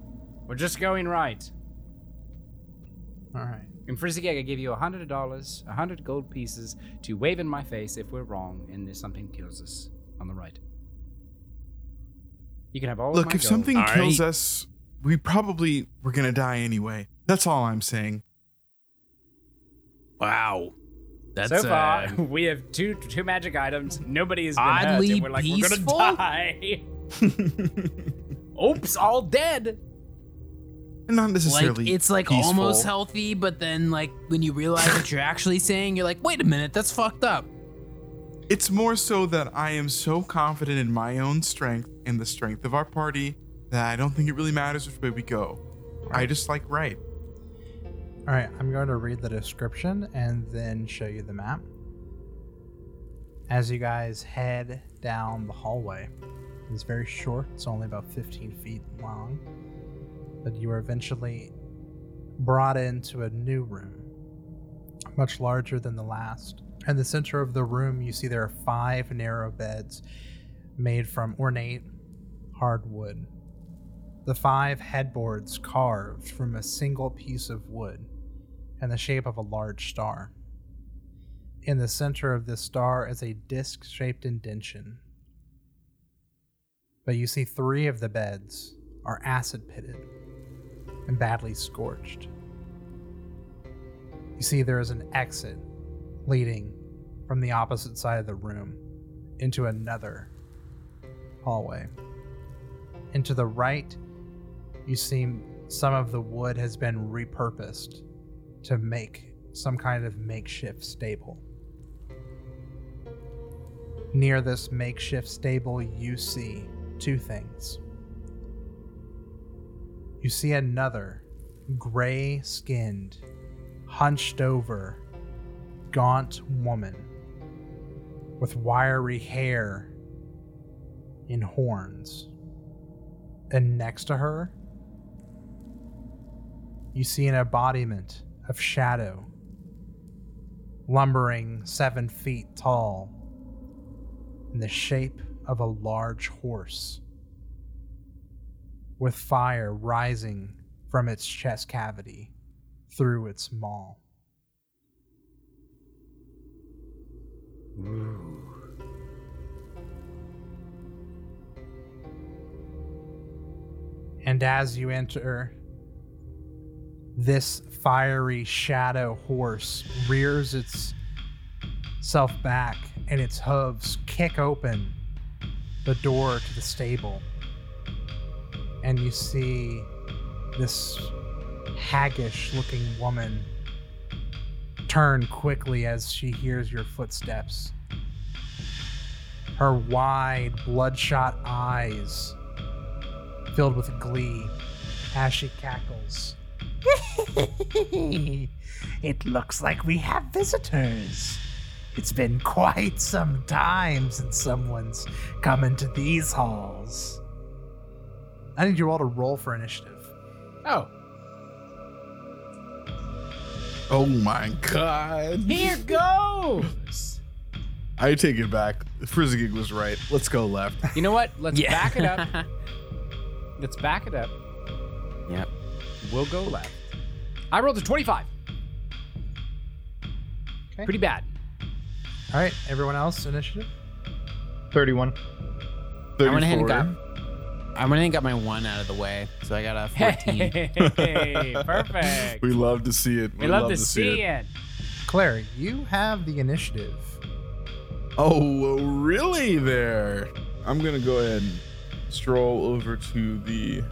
We're just going right. All right. In Frizzigig, I give you a hundred dollars, a hundred gold pieces to wave in my face if we're wrong and there's something kills us on the right. You can have all of Look, my if gold. something All kills right. us, we probably we're gonna die anyway. That's all I'm saying. Wow. That's so far, uh, we have two two magic items. Nobody has been Oddly hurt. And we're like, peaceful? we're gonna die. Oops, all dead. Not like necessarily. it's like peaceful. almost healthy, but then like when you realize what you're actually saying, you're like, wait a minute, that's fucked up. It's more so that I am so confident in my own strength and the strength of our party that I don't think it really matters which way we go. I just like right. All right, I'm going to read the description and then show you the map. As you guys head down the hallway, it's very short, it's only about 15 feet long, but you are eventually brought into a new room, much larger than the last. In the center of the room, you see there are five narrow beds made from ornate hardwood. The five headboards carved from a single piece of wood in the shape of a large star. In the center of this star is a disc shaped indention. But you see three of the beds are acid pitted and badly scorched. You see there is an exit leading from the opposite side of the room into another hallway. And to the right, you see some of the wood has been repurposed to make some kind of makeshift stable. Near this makeshift stable, you see two things. You see another gray skinned, hunched over, gaunt woman with wiry hair and horns. And next to her, you see an embodiment of shadow, lumbering seven feet tall, in the shape of a large horse, with fire rising from its chest cavity through its maw. And as you enter, this fiery shadow horse rears itself back and its hooves kick open the door to the stable. And you see this haggish looking woman turn quickly as she hears your footsteps. Her wide, bloodshot eyes filled with glee as she cackles. it looks like we have visitors. It's been quite some time since someone's come into these halls. I need you all to roll for initiative. Oh, Oh my god. here goes. I take it back. Frizzigig was right. Let's go left. You know what? Let's Yeah. back it up. Let's back it up. Yep. We'll go left. I rolled a 25. Okay. Pretty bad. All right, everyone else, initiative? 31. I went ahead and 34. got. I went ahead and got my one out of the way, so I got a 14. Hey, perfect. We love to see it. We love to see it. Claire, you have the initiative. Oh, really? There. I'm gonna go ahead and stroll over to the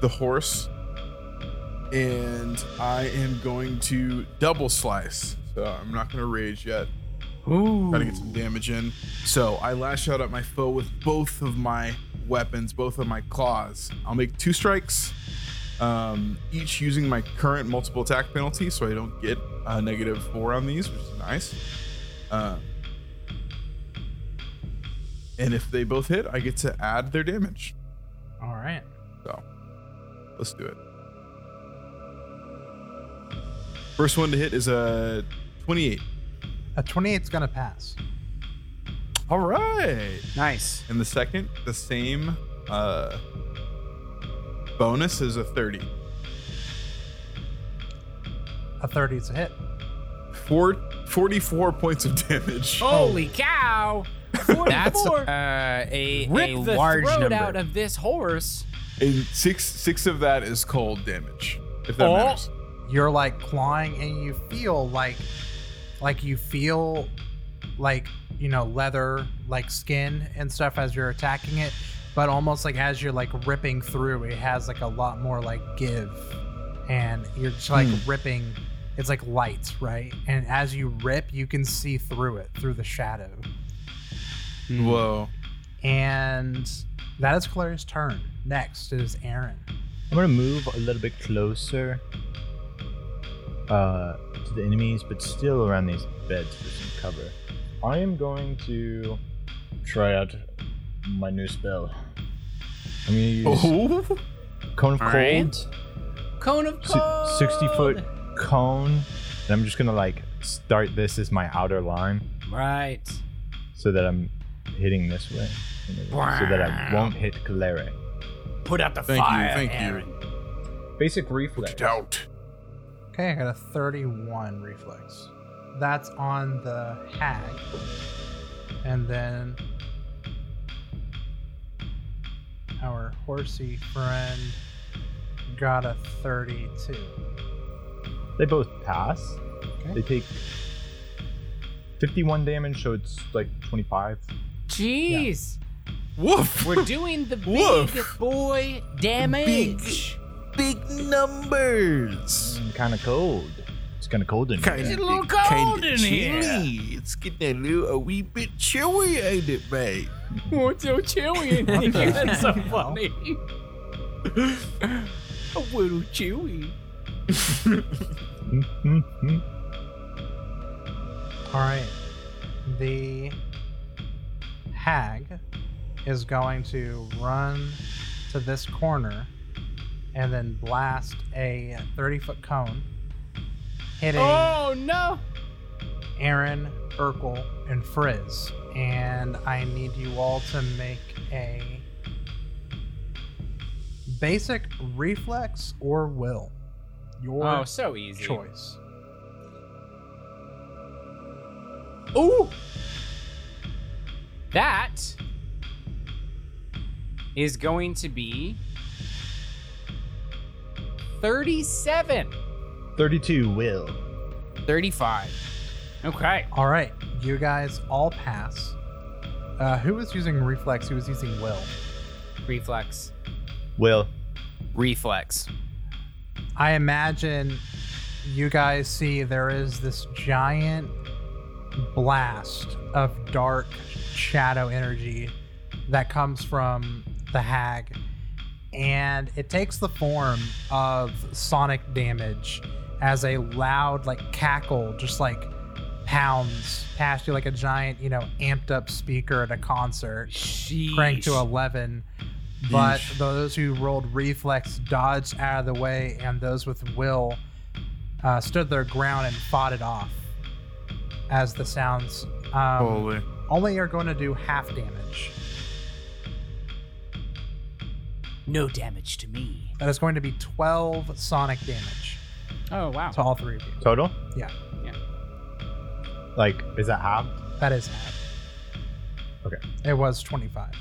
the horse, and I am going to double slice. So I'm not gonna rage yet. Ooh. Try to get some damage in. So I lash out at my foe with both of my weapons, both of my claws. I'll make two strikes, um, each using my current multiple attack penalty, so I don't get a negative four on these, which is nice. Um, and if they both hit, I get to add their damage. All right. So let's do it. First one to hit is a 28. A 28 is going to pass. All right. Nice. And the second, the same uh, bonus is a 30. A 30 is a hit. Four, 44 points of damage. Holy cow. That's 44. uh, a, Rip a the large throat number. out of this horse. And six six of that is cold damage, if that Oh. matters. You're like clawing and you feel like like you feel like, you know, leather, like skin and stuff as you're attacking it, but almost like as you're like ripping through, it has like a lot more like give. And you're just like ripping it's like lights, right? And as you rip, you can see through it, through the shadow. Whoa. And that is Claire's turn. Next is Aaron. I'm gonna move a little bit closer uh, to the enemies, but still around these beds for some cover. I am going to try out my new spell. I'm gonna use Oh, Cone of All Cold, right. Cone of si- cold. 60 foot cone, and I'm just gonna like start this as my outer line Right. so that I'm hitting this way, so that I won't hit Kalere. Put out the Thank you, fire. thank you. Basic reflex. out. Okay, I got a 31 reflex. That's on the hag. And then our horsey friend got a 32. They both pass. Okay. They take 51 damage, so it's like 25. Jeez. Woof. We're doing the big Woof. boy damage. Big numbers. Mm, kind of cold. It's kind of cold in Kind here. It's a little cold in here. It's getting a little a wee bit chilly, ain't it, mate? What's so chilly in here? That's so funny. A little chilly. All right. The hag is going to run to this corner and then blast a 30 foot cone, hitting Oh no. Aaron, Urkel, and Frizz. And I need you all to make a basic reflex or will. Your Oh, so easy. choice. Ooh. That is going to be 37. 32 will. 35. Okay. All right, you guys all pass. Uh, who was using reflex? Who was using will? Reflex. Will. Reflex. I imagine you guys see there is this giant blast of dark shadow energy that comes from the hag and it takes the form of sonic damage as a loud like cackle just like pounds past you like a giant you know amped up speaker at a concert. Cranked to 11 but those who rolled reflex dodged out of the way and those with will uh, stood their ground and fought it off as the sounds um, Holy. only are going to do half damage. No damage to me. that is going to be 12 sonic damage Oh, wow. to all three of you Total? yeah Yeah. Like, is that half? that is half Okay. it was 25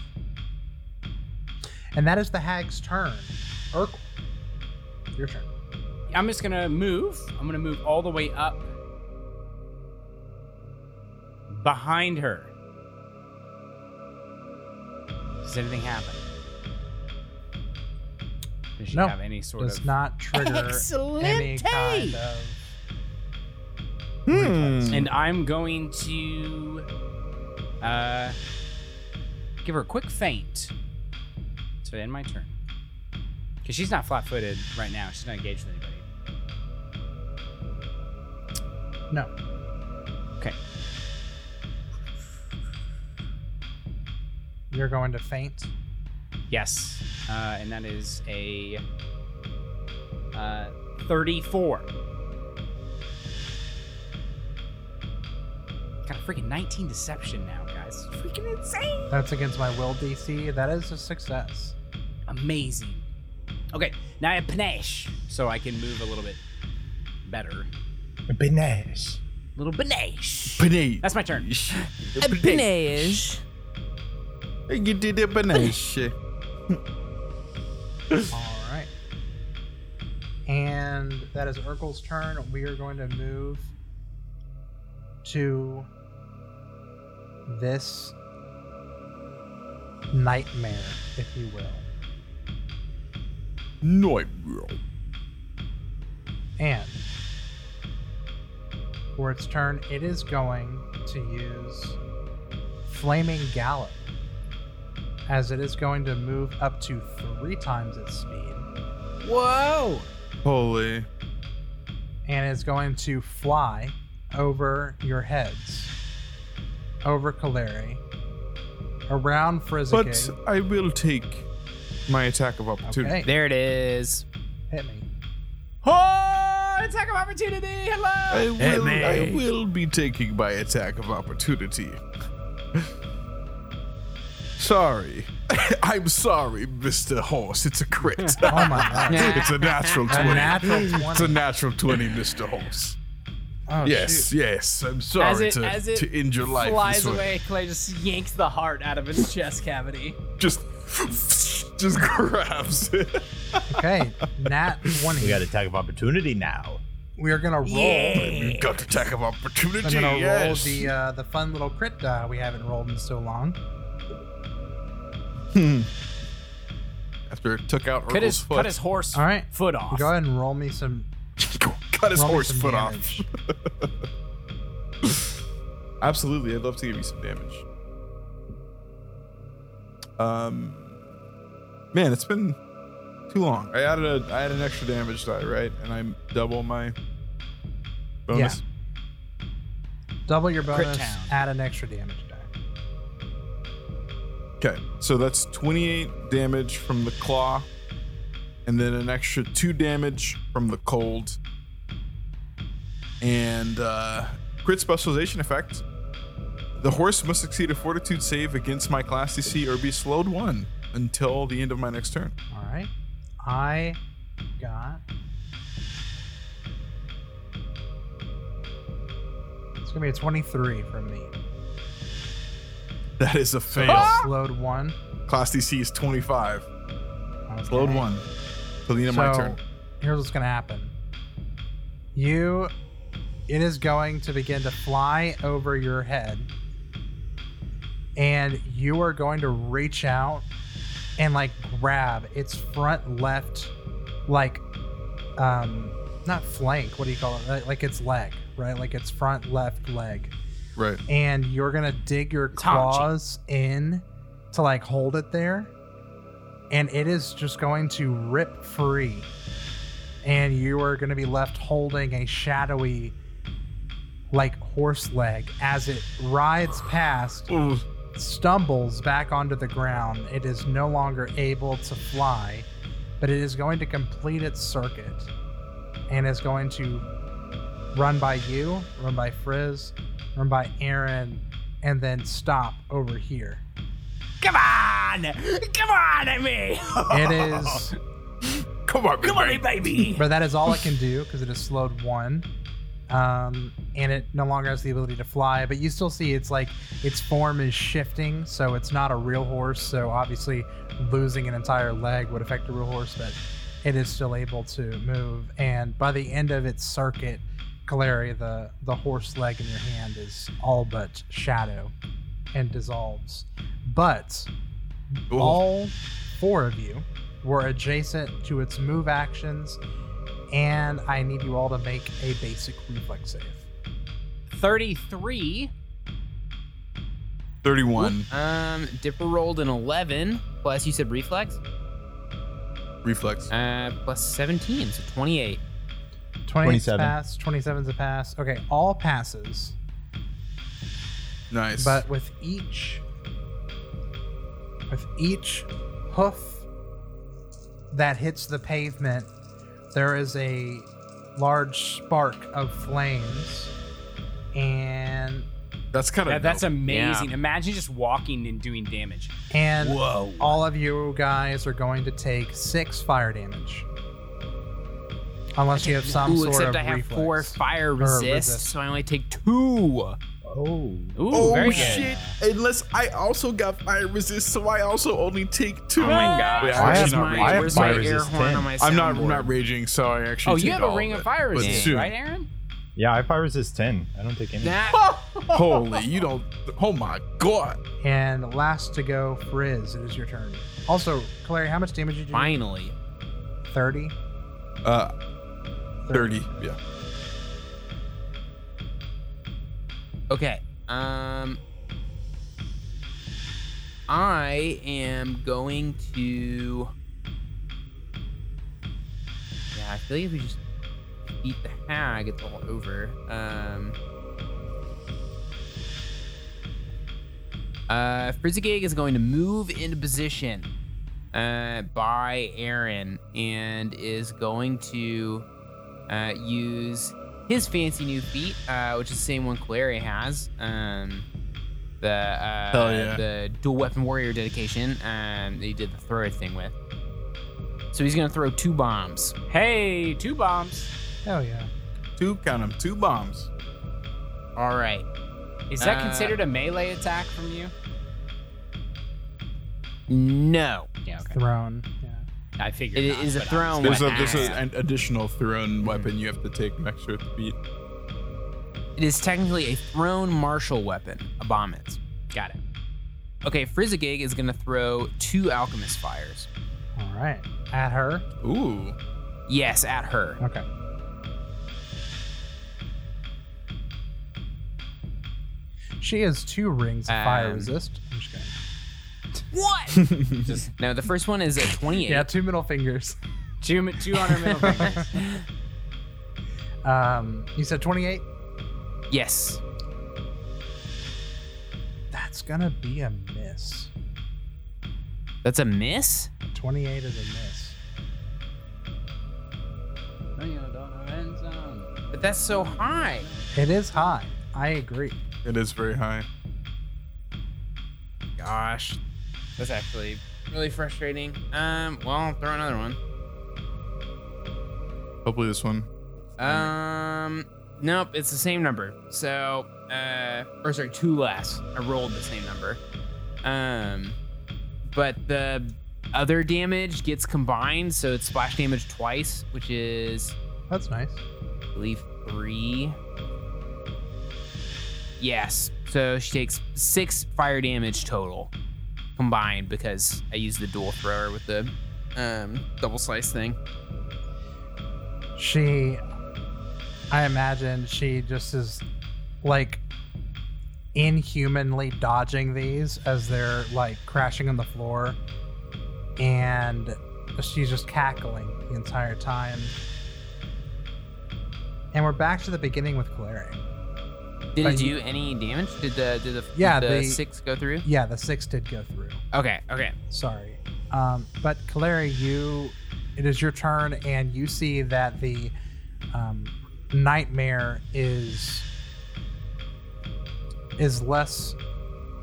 and that is the hag's turn Urkel, your turn I'm just gonna move. I'm gonna move all the way up behind her. Does anything happen? Does she No, have any sort does of not trigger any Excelente! kind of Hmm. And I'm going to uh, give her a quick feint to end my turn. Because she's not flat footed right now. She's not engaged with anybody. no Okay. you're going to faint Yes. Uh, and that is a uh, 34. Got a freaking 19 deception now, guys. Freaking insane. That's against my will DC. That is a success. Amazing. Okay, now I have panache, so I can move a little bit better. Panache. Little panache. Panache. That's my turn. Panache. You did a panache. All right. And that is Urkel's turn. We are going to move to this nightmare, if you will. Nightmare. And for its turn, it is going to use Flaming Gallop, as it is going to move up to three times its speed Whoa! Holy. and it's going to fly over your heads, over Kaleri, around But I will take my attack of opportunity. Okay, There it is. hit me. Oh, attack of opportunity. Hello. I Hit will, me. I will be taking my attack of opportunity. sorry. I'm sorry, Mr. Horse. It's a crit. Oh my god. it's a natural 20. A natural It's a natural 20, Mr. Horse. Oh, yes, shoot. yes. I'm sorry it- to, as it to end your life. Flies away. Clay just yanks the heart out of his chest cavity. Just, just grabs it. Okay, nat 20. We got attack of opportunity now. We are gonna roll. We've got attack of opportunity. I'm gonna yes. roll the uh, the fun little crit die we haven't rolled in so long. After it took out Cut Urkel's his, foot. cut his horse All right, foot off. go ahead and roll me some. cut his roll me horse some foot damage. off. Absolutely, I'd love to give you some damage. Um, man, it's been too long. I added a, I added an extra damage die, right? And I double my bonus. Double your Crit bonus. town. Add an extra damage die. Okay, so that's 28 damage from the claw, and then an extra two damage from the cold, and uh, crit specialization effect. The horse must succeed a fortitude save against my class DC or be slowed one until the end of my next turn. All right, I got. It's gonna be a 23 from me. That is a fail. Slowed one. class DC is 25. Okay. Slowed one the end my So, turn. Here's what's gonna happen. You, it is going to begin to fly over your head, and you are going to reach out and like grab its front left, like, um, not flank. What do you call it? Like- Like its leg, right? Like its front left leg Right. and you're gonna dig your Hachi. claws in to like hold it there and it is just going to rip free and you are going to be left holding a shadowy like horse leg as it rides past stumbles back onto the ground it is no longer able to fly but it is going to complete its circuit and is going to run by you run by frizz run by aaron and then stop over here Come on! Come on at me! it is Come on, Come on, baby! but that is all it can do because it is slowed one um, and it no longer has the ability to fly but you still see it's like its form is shifting so it's not a real horse so obviously losing an entire leg would affect a real horse but it is still able to move and by the end of its circuit Kaleri, the the horse leg in your hand is all but shadow and dissolves but Ooh. all four of you were adjacent to its move actions, and I need you all to make a basic reflex save. 33. 31 Um, Dipper rolled an 11 plus you said reflex. reflex. Uh, plus 17, so 28. 28 's 27. pass, 27's a pass. Okay, all passes, Nice. but with each with each hoof that hits the pavement, there is a large spark of flames, and that's kind of That, that's amazing. Yeah. Imagine just walking and doing damage. and Whoa. all of you guys are going to take six fire damage. Unless you have some Ooh, sort except of I have reflex. four fire resist, resist. so I only take two. Oh. Ooh, Oh very good. shit! Unless I also got fire resist, so I also only take two. Oh my gosh. Wait, I where's have- not my, raging. I have fire my air resist horn 10. on my I'm not soundboard? not raging, so I actually. Oh, you take have a ring of of it. fire resist, right, Aaron? Yeah, I fire resist 10. I don't take any. That, Holy, you don't. Oh my god! And last to go, Frizz, it is your turn. Also, Clary, how much damage did you do? finally. 30? Uh, thirty. Yeah. Okay. Um I am going to feel like if we just eat the hag, it's all over. Um. Uh, Frizzigig is going to move into position uh, by Aaron and is going to uh, use his fancy new feat, uh, which is the same one Clary has. Um, the uh, Hell yeah. the dual weapon warrior dedication um, that he did the thrower thing with. So he's gonna throw two bombs. Hey, two bombs. Hell yeah. Two, count them, two bombs. All right. Is that Uh, considered a melee attack from you? No, Yeah, okay. Thrown. Yeah. I figured. it not, is a but I thrown There's, a, weapon. there's a, an additional thrown weapon you have to take next to it to beat. It is technically a thrown martial weapon. A bomb is. Got it. Okay, Frizzigig is gonna throw two alchemist fires. All right. At her. Ooh. Yes, at her. Okay. She has two rings of fire Um, resist. I'm just kidding. What? no, the first one is a 28. Yeah, two middle fingers. Two, two on her middle fingers. Um, you said 28? Yes. That's gonna be a miss. That's a miss? 28 is a miss. But that's so high. It is high. I agree. It is very high. Gosh. That's actually really frustrating. Um, well, I'll throw another one. Hopefully this one. Um, nope, it's the same number. So, uh, or sorry, two less. I rolled the same number. Um, but the other damage gets combined, so it's splash damage twice, which is, That's nice. I believe, three. Yes. So she takes six fire damage total combined because I used the dual thrower with the um, double slice thing. She, I imagine she just is like inhumanly dodging these as they're like crashing on the floor. And she's just cackling the entire time. And we're back to the beginning with Clary. Did it you- do any damage? Did the did the, Yeah, the- six go through? Yeah, the six did go through. Okay, okay. Sorry. Um, but Kaleri, you, it is your turn, and you see that the um, nightmare is is less.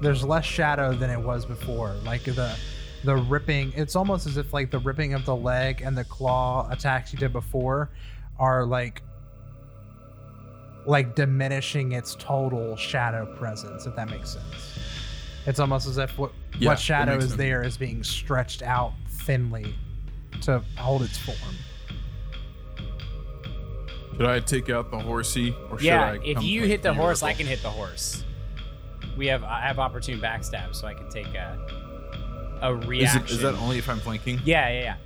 There's less shadow than it was before. Like the the ripping. It's almost as if like the ripping of the leg and the claw attacks you did before are like like diminishing its total shadow presence. If that makes sense. It's almost as if what Yeah, what shadow is sense. there is being stretched out thinly to hold its form. Should I take out the horsey or should yeah, I if come you hit the you, horse, I can hit the horse. We have I have opportune backstab, so I can take a a Is, reaction. it, is that only if I'm flanking? Yeah, yeah, yeah.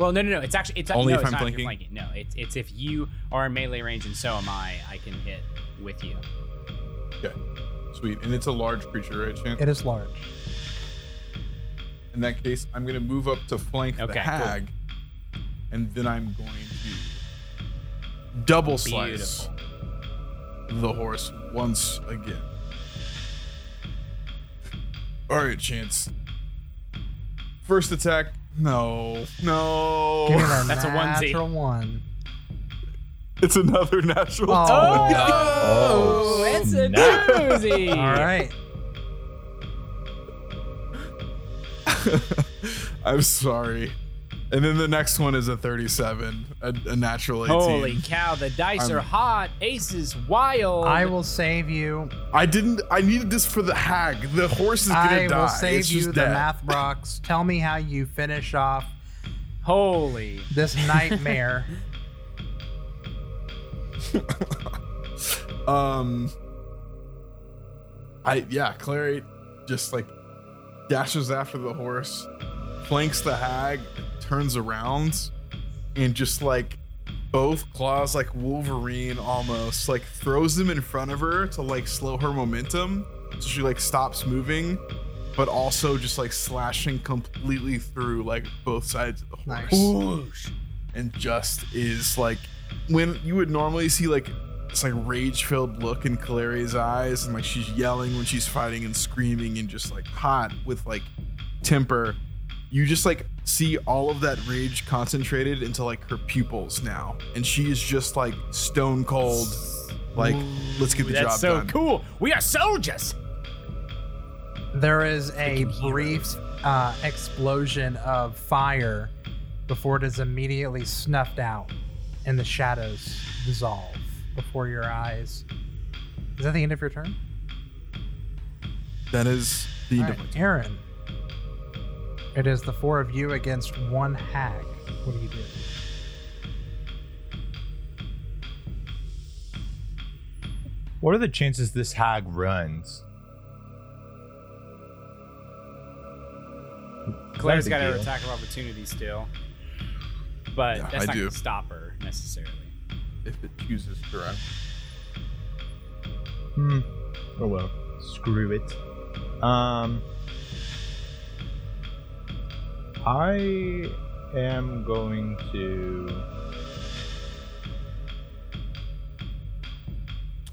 Well, no, no, no. It's actually it's Only no, if it's I'm not if you're flanking? flanking. No, it's it's if you are in melee range and so am I. I can hit with you. Okay. Sweet. And it's a large creature, right, Chance? It is large. In that case, I'm going to move up to flank Okay, the cool. hag. And then I'm going to double slice Beautiful. the horse once again. All right, Chance. First attack. No. No. Give me that That's a onesie. natural one. It's another natural. Oh. two. Oh, oh. it's a snap. doozy. All right. I'm sorry. And then the next one is a 37, a, a natural 18. Holy cow, the dice I'm- are hot. Ace is wild. I will save you. I didn't. I needed this for the hag. The horse is gonna I die. I will save It's you just the dead. math rocks. Tell me how you finish off Holy. this nightmare. Um. I yeah, Clary just like dashes after the horse, flanks the hag, turns around, and just like both claws like Wolverine almost like throws them in front of her to like slow her momentum, so she like stops moving, but also just like slashing completely through like both sides of the horse. Nice. And just is like when you would normally see like this like rage filled look in Caleria's eyes and like she's yelling when she's fighting and screaming and just like hot with like temper. You just like see all of that rage concentrated into like her pupils now, and she is just like stone cold. Like, let's get the job. That's job so done. cool. We are soldiers. There is a brief uh, explosion of fire before it is immediately snuffed out and the shadows dissolve before your eyes. Is that the end of your turn? That is the end right, of my Aaron. It is the four of you against one hag. What do you do? What are the chances this hag runs? Claire's got her deal. attack of opportunity still, but Yeah, that's I not do. going to stop her necessarily. if it chooses to run. Hmm. Oh well. Screw it. Um. I am going to.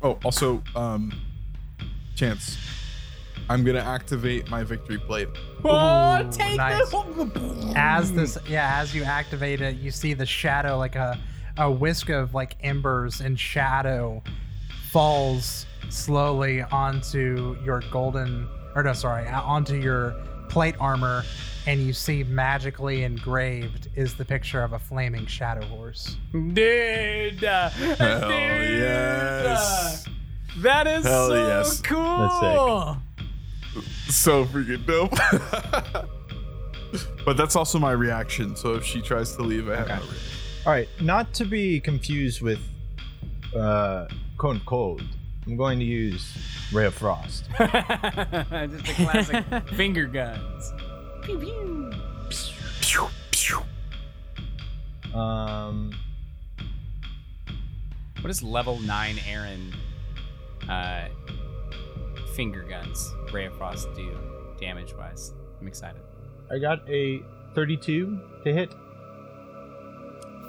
Oh, also, um, chance. I'm gonna activate my victory plate. Oh, Ooh, take nice. the As this, yeah, as you activate it, you see the shadow, like a, a whisk of like embers and shadow, falls slowly onto your golden, or no, sorry, uh, onto your plate armor, and you see magically engraved is the picture of a flaming shadow horse. Dude, uh, Hell dude, yes. uh, that is Hell so yes. cool. So freaking dope. but that's also my reaction. So if she tries to leave, I have no reaction. All right, not to be confused with uh, Cone Cold. I'm going to use Ray of Frost. Just the classic finger guns. Pew, pew. Um, What does level nine Aaron uh, finger guns Ray of Frost do damage wise? I'm excited. I got a 32 to hit.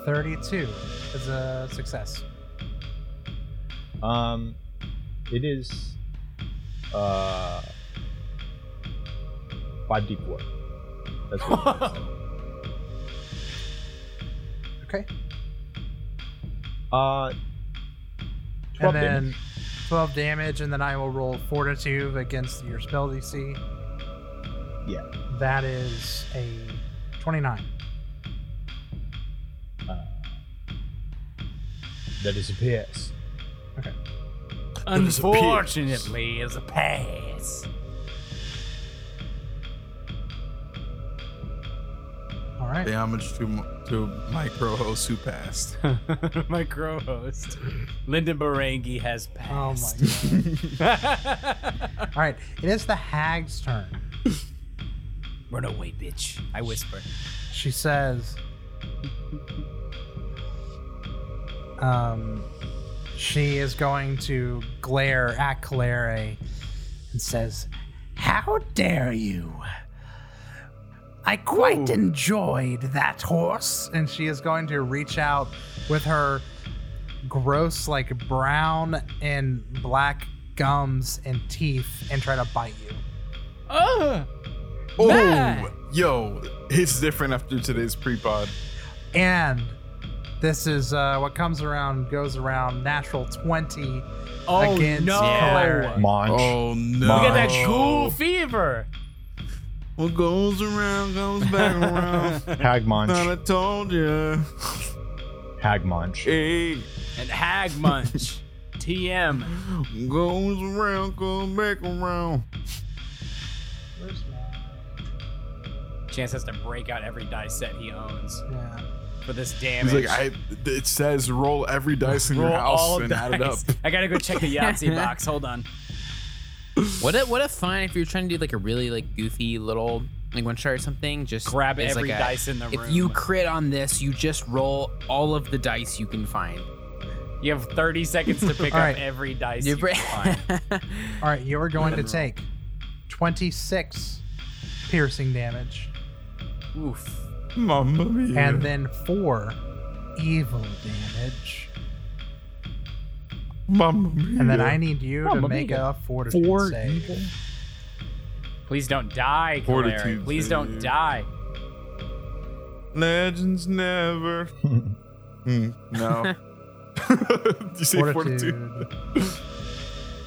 32 is a success. Um, it is uh 5d4. That's what. Okay. Uh, 12 And then damage. 12 damage, and then I will roll fortitude against your spell DC. Yeah. That is a 29. That disappears. Okay. Unfortunately, it's a pass. All right. Damage to m- to my crow host who passed. My crow host, Lyndon Barangi, has passed. Oh passed. my god. All right. It is the hag's turn. Run away, bitch! I whisper. She says, um, she is going to glare at Calere and says, How dare you? I quite enjoyed that horse. And she is going to reach out with her gross, like brown and black gums and teeth and try to bite you. Oh, Oh, Man. yo, it's different after today's pre-pod. And this is uh, what comes around goes around. Natural twenty oh against no! Calera. Munch. Oh no! We got that Munch. cool fever. What goes around comes back around. Hagmunch. Thought I told you. Hagmunch. Hey, And Hagmunch. TM. goes around comes back around. Chance has to break out every dice set he owns Yeah. for this damage. He's like, I. It says roll every dice in Roll your house all and add it up. I gotta go check the Yahtzee box. Hold on. What a what a fun if you're trying to do like a really like goofy little like one shot or something. Just Grab as, every like, a- dice in the If room. If you crit on this, you just roll all of the dice you can find. You have 30 seconds to pick All up right. every dice You you br- can find. All right, you are going to take twenty-six piercing damage, Oof. Mamma mia. and then four evil damage. Mamma mia. And then I need you to make mia. a fortitude Four save. evil. Please don't die, Fortitude Caleric. Please don't save. die. Legends never. Hmm, no. you say fortitude? Fortitude.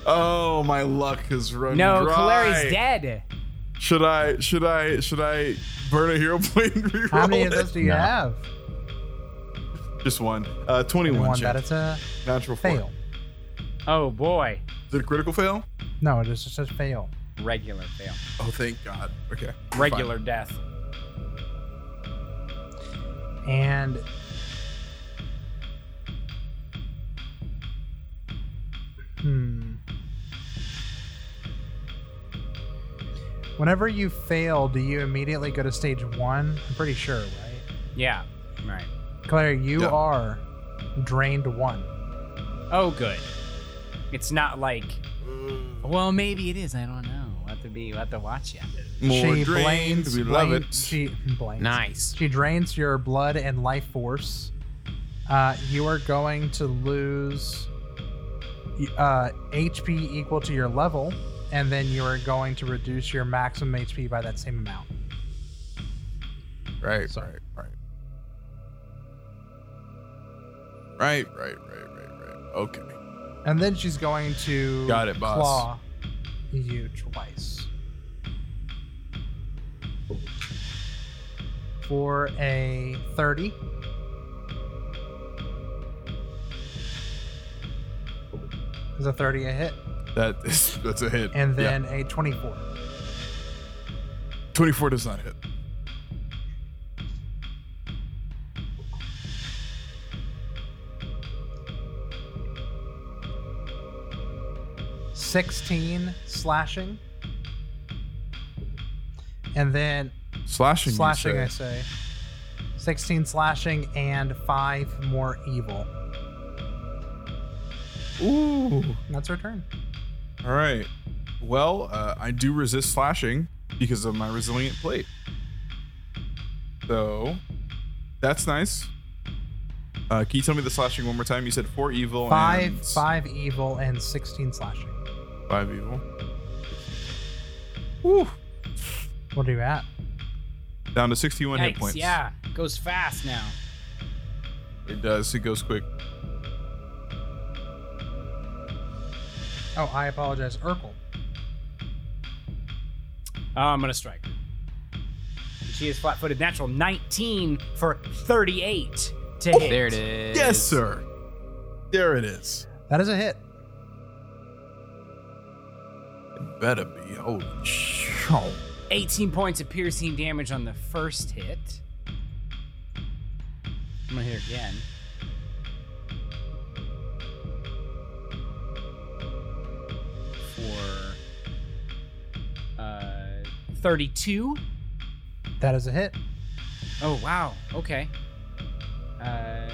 Oh, my luck has run No, dry. Caleri's dead. Should I? Should I? Should I burn a hero point and reroll How many of it? those do you No. have? Just one. Uh, twenty-one. One Jen. that it's a Natural four. fail. Oh boy. Is it a critical fail? No, it is just a fail. Regular fail. Oh, thank God. Okay. Regular death. And hmm. Whenever you fail, do you immediately go to stage one? I'm pretty sure, right? Yeah. Right. Claire, you Yeah. are drained one. Oh, good. It's not like. Well, maybe it is. I don't know. We'll have to be. We'll have to watch it. More she drained. blames. We love it. She blames. Nice. She drains your blood and life force. Uh, you are going to lose uh, HP equal to your level, and then you are going to reduce your maximum HP by that same amount. Right. Sorry. Right. Right. Right. Right. Right. Right. Right. Okay. And then she's going to Got it, boss. claw you twice. For a 30. Is a 30 a hit? That is that's a hit. And Yeah. then a 24. twenty-four does not hit. Sixteen slashing. And then Slashing. you slashing, say. I say. 16 slashing and 5 more evil. Ooh. That's her turn. All right. Well, uh, I do resist slashing because of my resilient plate. So that's nice. Uh, can you tell me the slashing one more time? You said four evil 5 and 5 evil and 16 slashing. Five evil. Woo. What are you at? Down to 61 hit points. yeah. it Goes fast now. It does. It goes quick. Oh, I apologize. Urkel. Oh, I'm gonna strike. She is flat-footed. Natural 19 for 38 to oh, hit. There it is. Yes, sir. There it is. That is a hit. Better be. Holy shit. 18 points of piercing damage on the first hit. I'm gonna hit again. For uh, 32. That is a hit. Oh wow. Okay. Uh,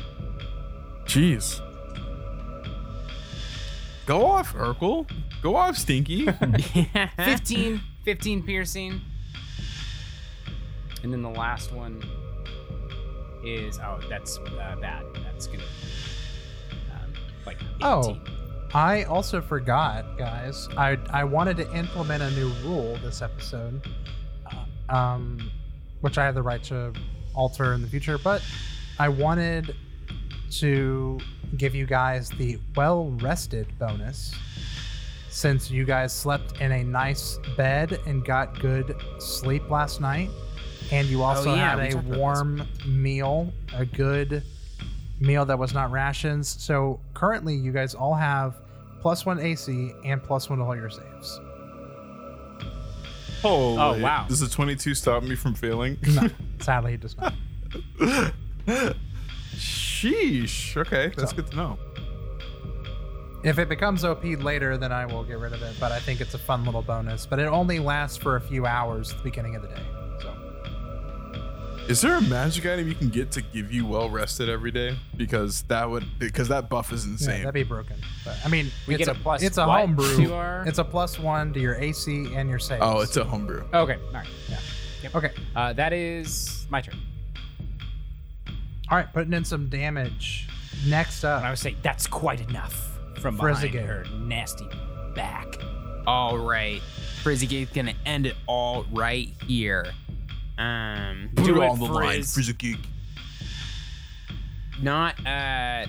Jeez. Go off, Urkel. Go off, Stinky. 15, 15 piercing. And then the last one is oh, that's uh, bad. That's gonna um, like 18. Oh. I also forgot, guys. I I wanted to implement a new rule this episode, uh, um, which I have the right to alter in the future. But I wanted to give you guys the well rested bonus, since you guys slept in a nice bed and got good sleep last night, and you oh, also yeah, had a talked about this. warm meal, a good meal that was not rations. So currently, you guys all have plus one AC and plus one to all your saves. Holy. Oh, wow. Does the 22 stop me from failing? No, sadly, it does not. Sheesh. Okay, that's good to know. If it becomes OP later, then I will get rid of it. But I think it's a fun little bonus. But it only lasts for a few hours at the beginning of the day. So Is there a magic item you can get to give you well rested every day? Because that would because that buff is yeah, insane. that'd be broken. But I mean, We it's get a plus It's a what homebrew. to our- It's a plus one to your AC and your saves. oh, it's a homebrew. Okay. All right. yeah. Yep. Okay. Uh, that is my turn. All right, putting in some damage. Next And I would say that's quite enough from behind Frizzigate. her nasty back. All right. Frizzy Frizzygate's gonna end it all right here. Um, Do it, Frizz. Frizzigate. not uh,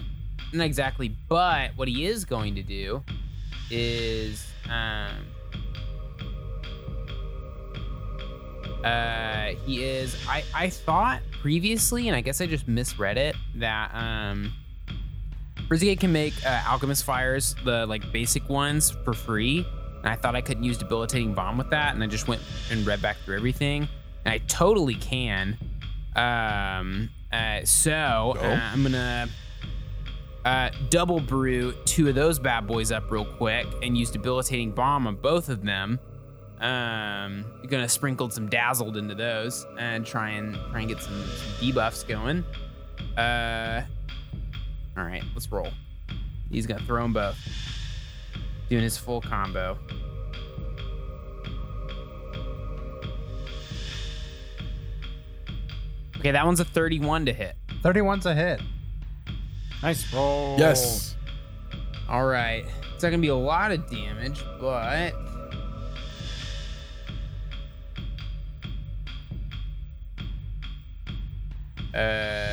not exactly, but what he is going to do is um, uh, he is. I I thought previously, and I guess I just misread it that um. Frizzigate can make uh, alchemist fires, the like basic ones, for free. And I thought I couldn't use debilitating bomb with that, and I just went and read back through everything, and I totally can. Um, uh, so uh, I'm gonna uh, double brew two of those bad boys up real quick and use debilitating bomb on both of them. Um, gonna sprinkle some dazzled into those and try and try and get some, some debuffs going. Uh, all right, let's roll. He's gonna throw them both, doing his full combo. Okay, that one's a 31 to hit. 31's a hit. Nice roll. Yes. All right. It's not gonna be a lot of damage, but uh,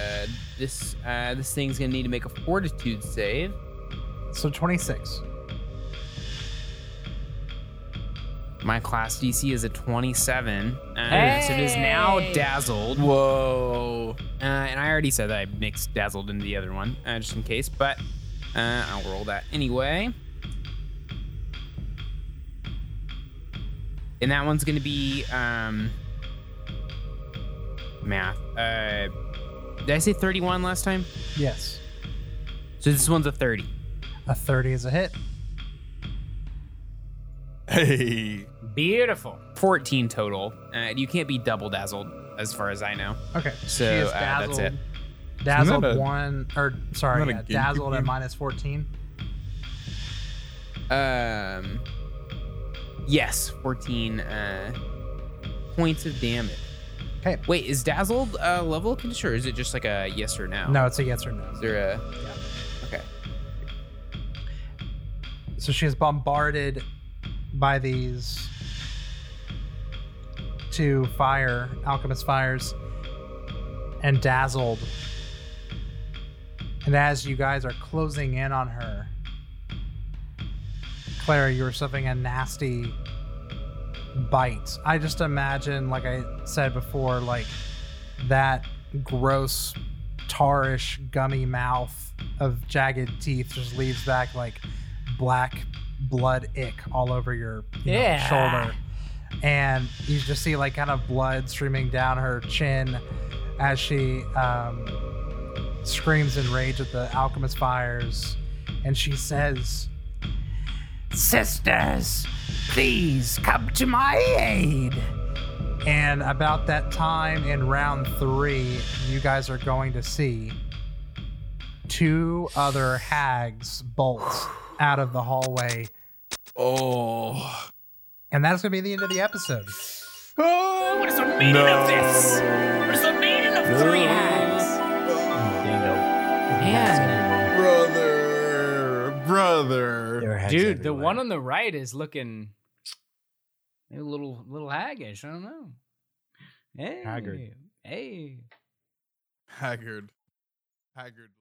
this uh, this thing's gonna need to make a Fortitude save. So 26. My class DC is a 27, uh, so it is now dazzled. Whoa. Uh, and I already said that I mixed dazzled into the other one, uh, just in case, but uh, I'll roll that anyway. And that one's gonna be um, math. Did I say 31 last time? Yes. So this one's a 30. A 30 is a hit. Hey. Beautiful. 14 total. Uh, you can't be double dazzled, as far as I know. Okay. So, she is uh, that's it. Dazzled that a- one, or sorry, yeah, that a GameCube dazzled at minus 14. Um, yes, 14 uh, points of damage. Okay. Wait, is dazzled a level condition, or is it just like a yes or no? No, it's a yes or no. Is there a? Yeah. Okay. So she is bombarded by these two fire, alchemist fires, and dazzled. And as you guys are closing in on her, Clara, you're suffering a nasty bite. I just imagine, like I said before, like that gross, tarish, gummy mouth of jagged teeth just leaves back like black blood ick all over your you know, Yeah. shoulder. And you just see like kind of blood streaming down her chin as she um, screams in rage at the alchemist fires. And she says, Sisters, please come to my aid. And about that time in round three, you guys are going to see two other hags bolt out of the hallway. Oh. And that's going to be the end of the episode. Oh, What is the meaning of this? What is the meaning of three hags? Man, Brother. Brother. There dude, the everywhere. one on the right is looking a little, little haggish. I don't know. Hey, Haggard. Hey. Haggard. Haggard.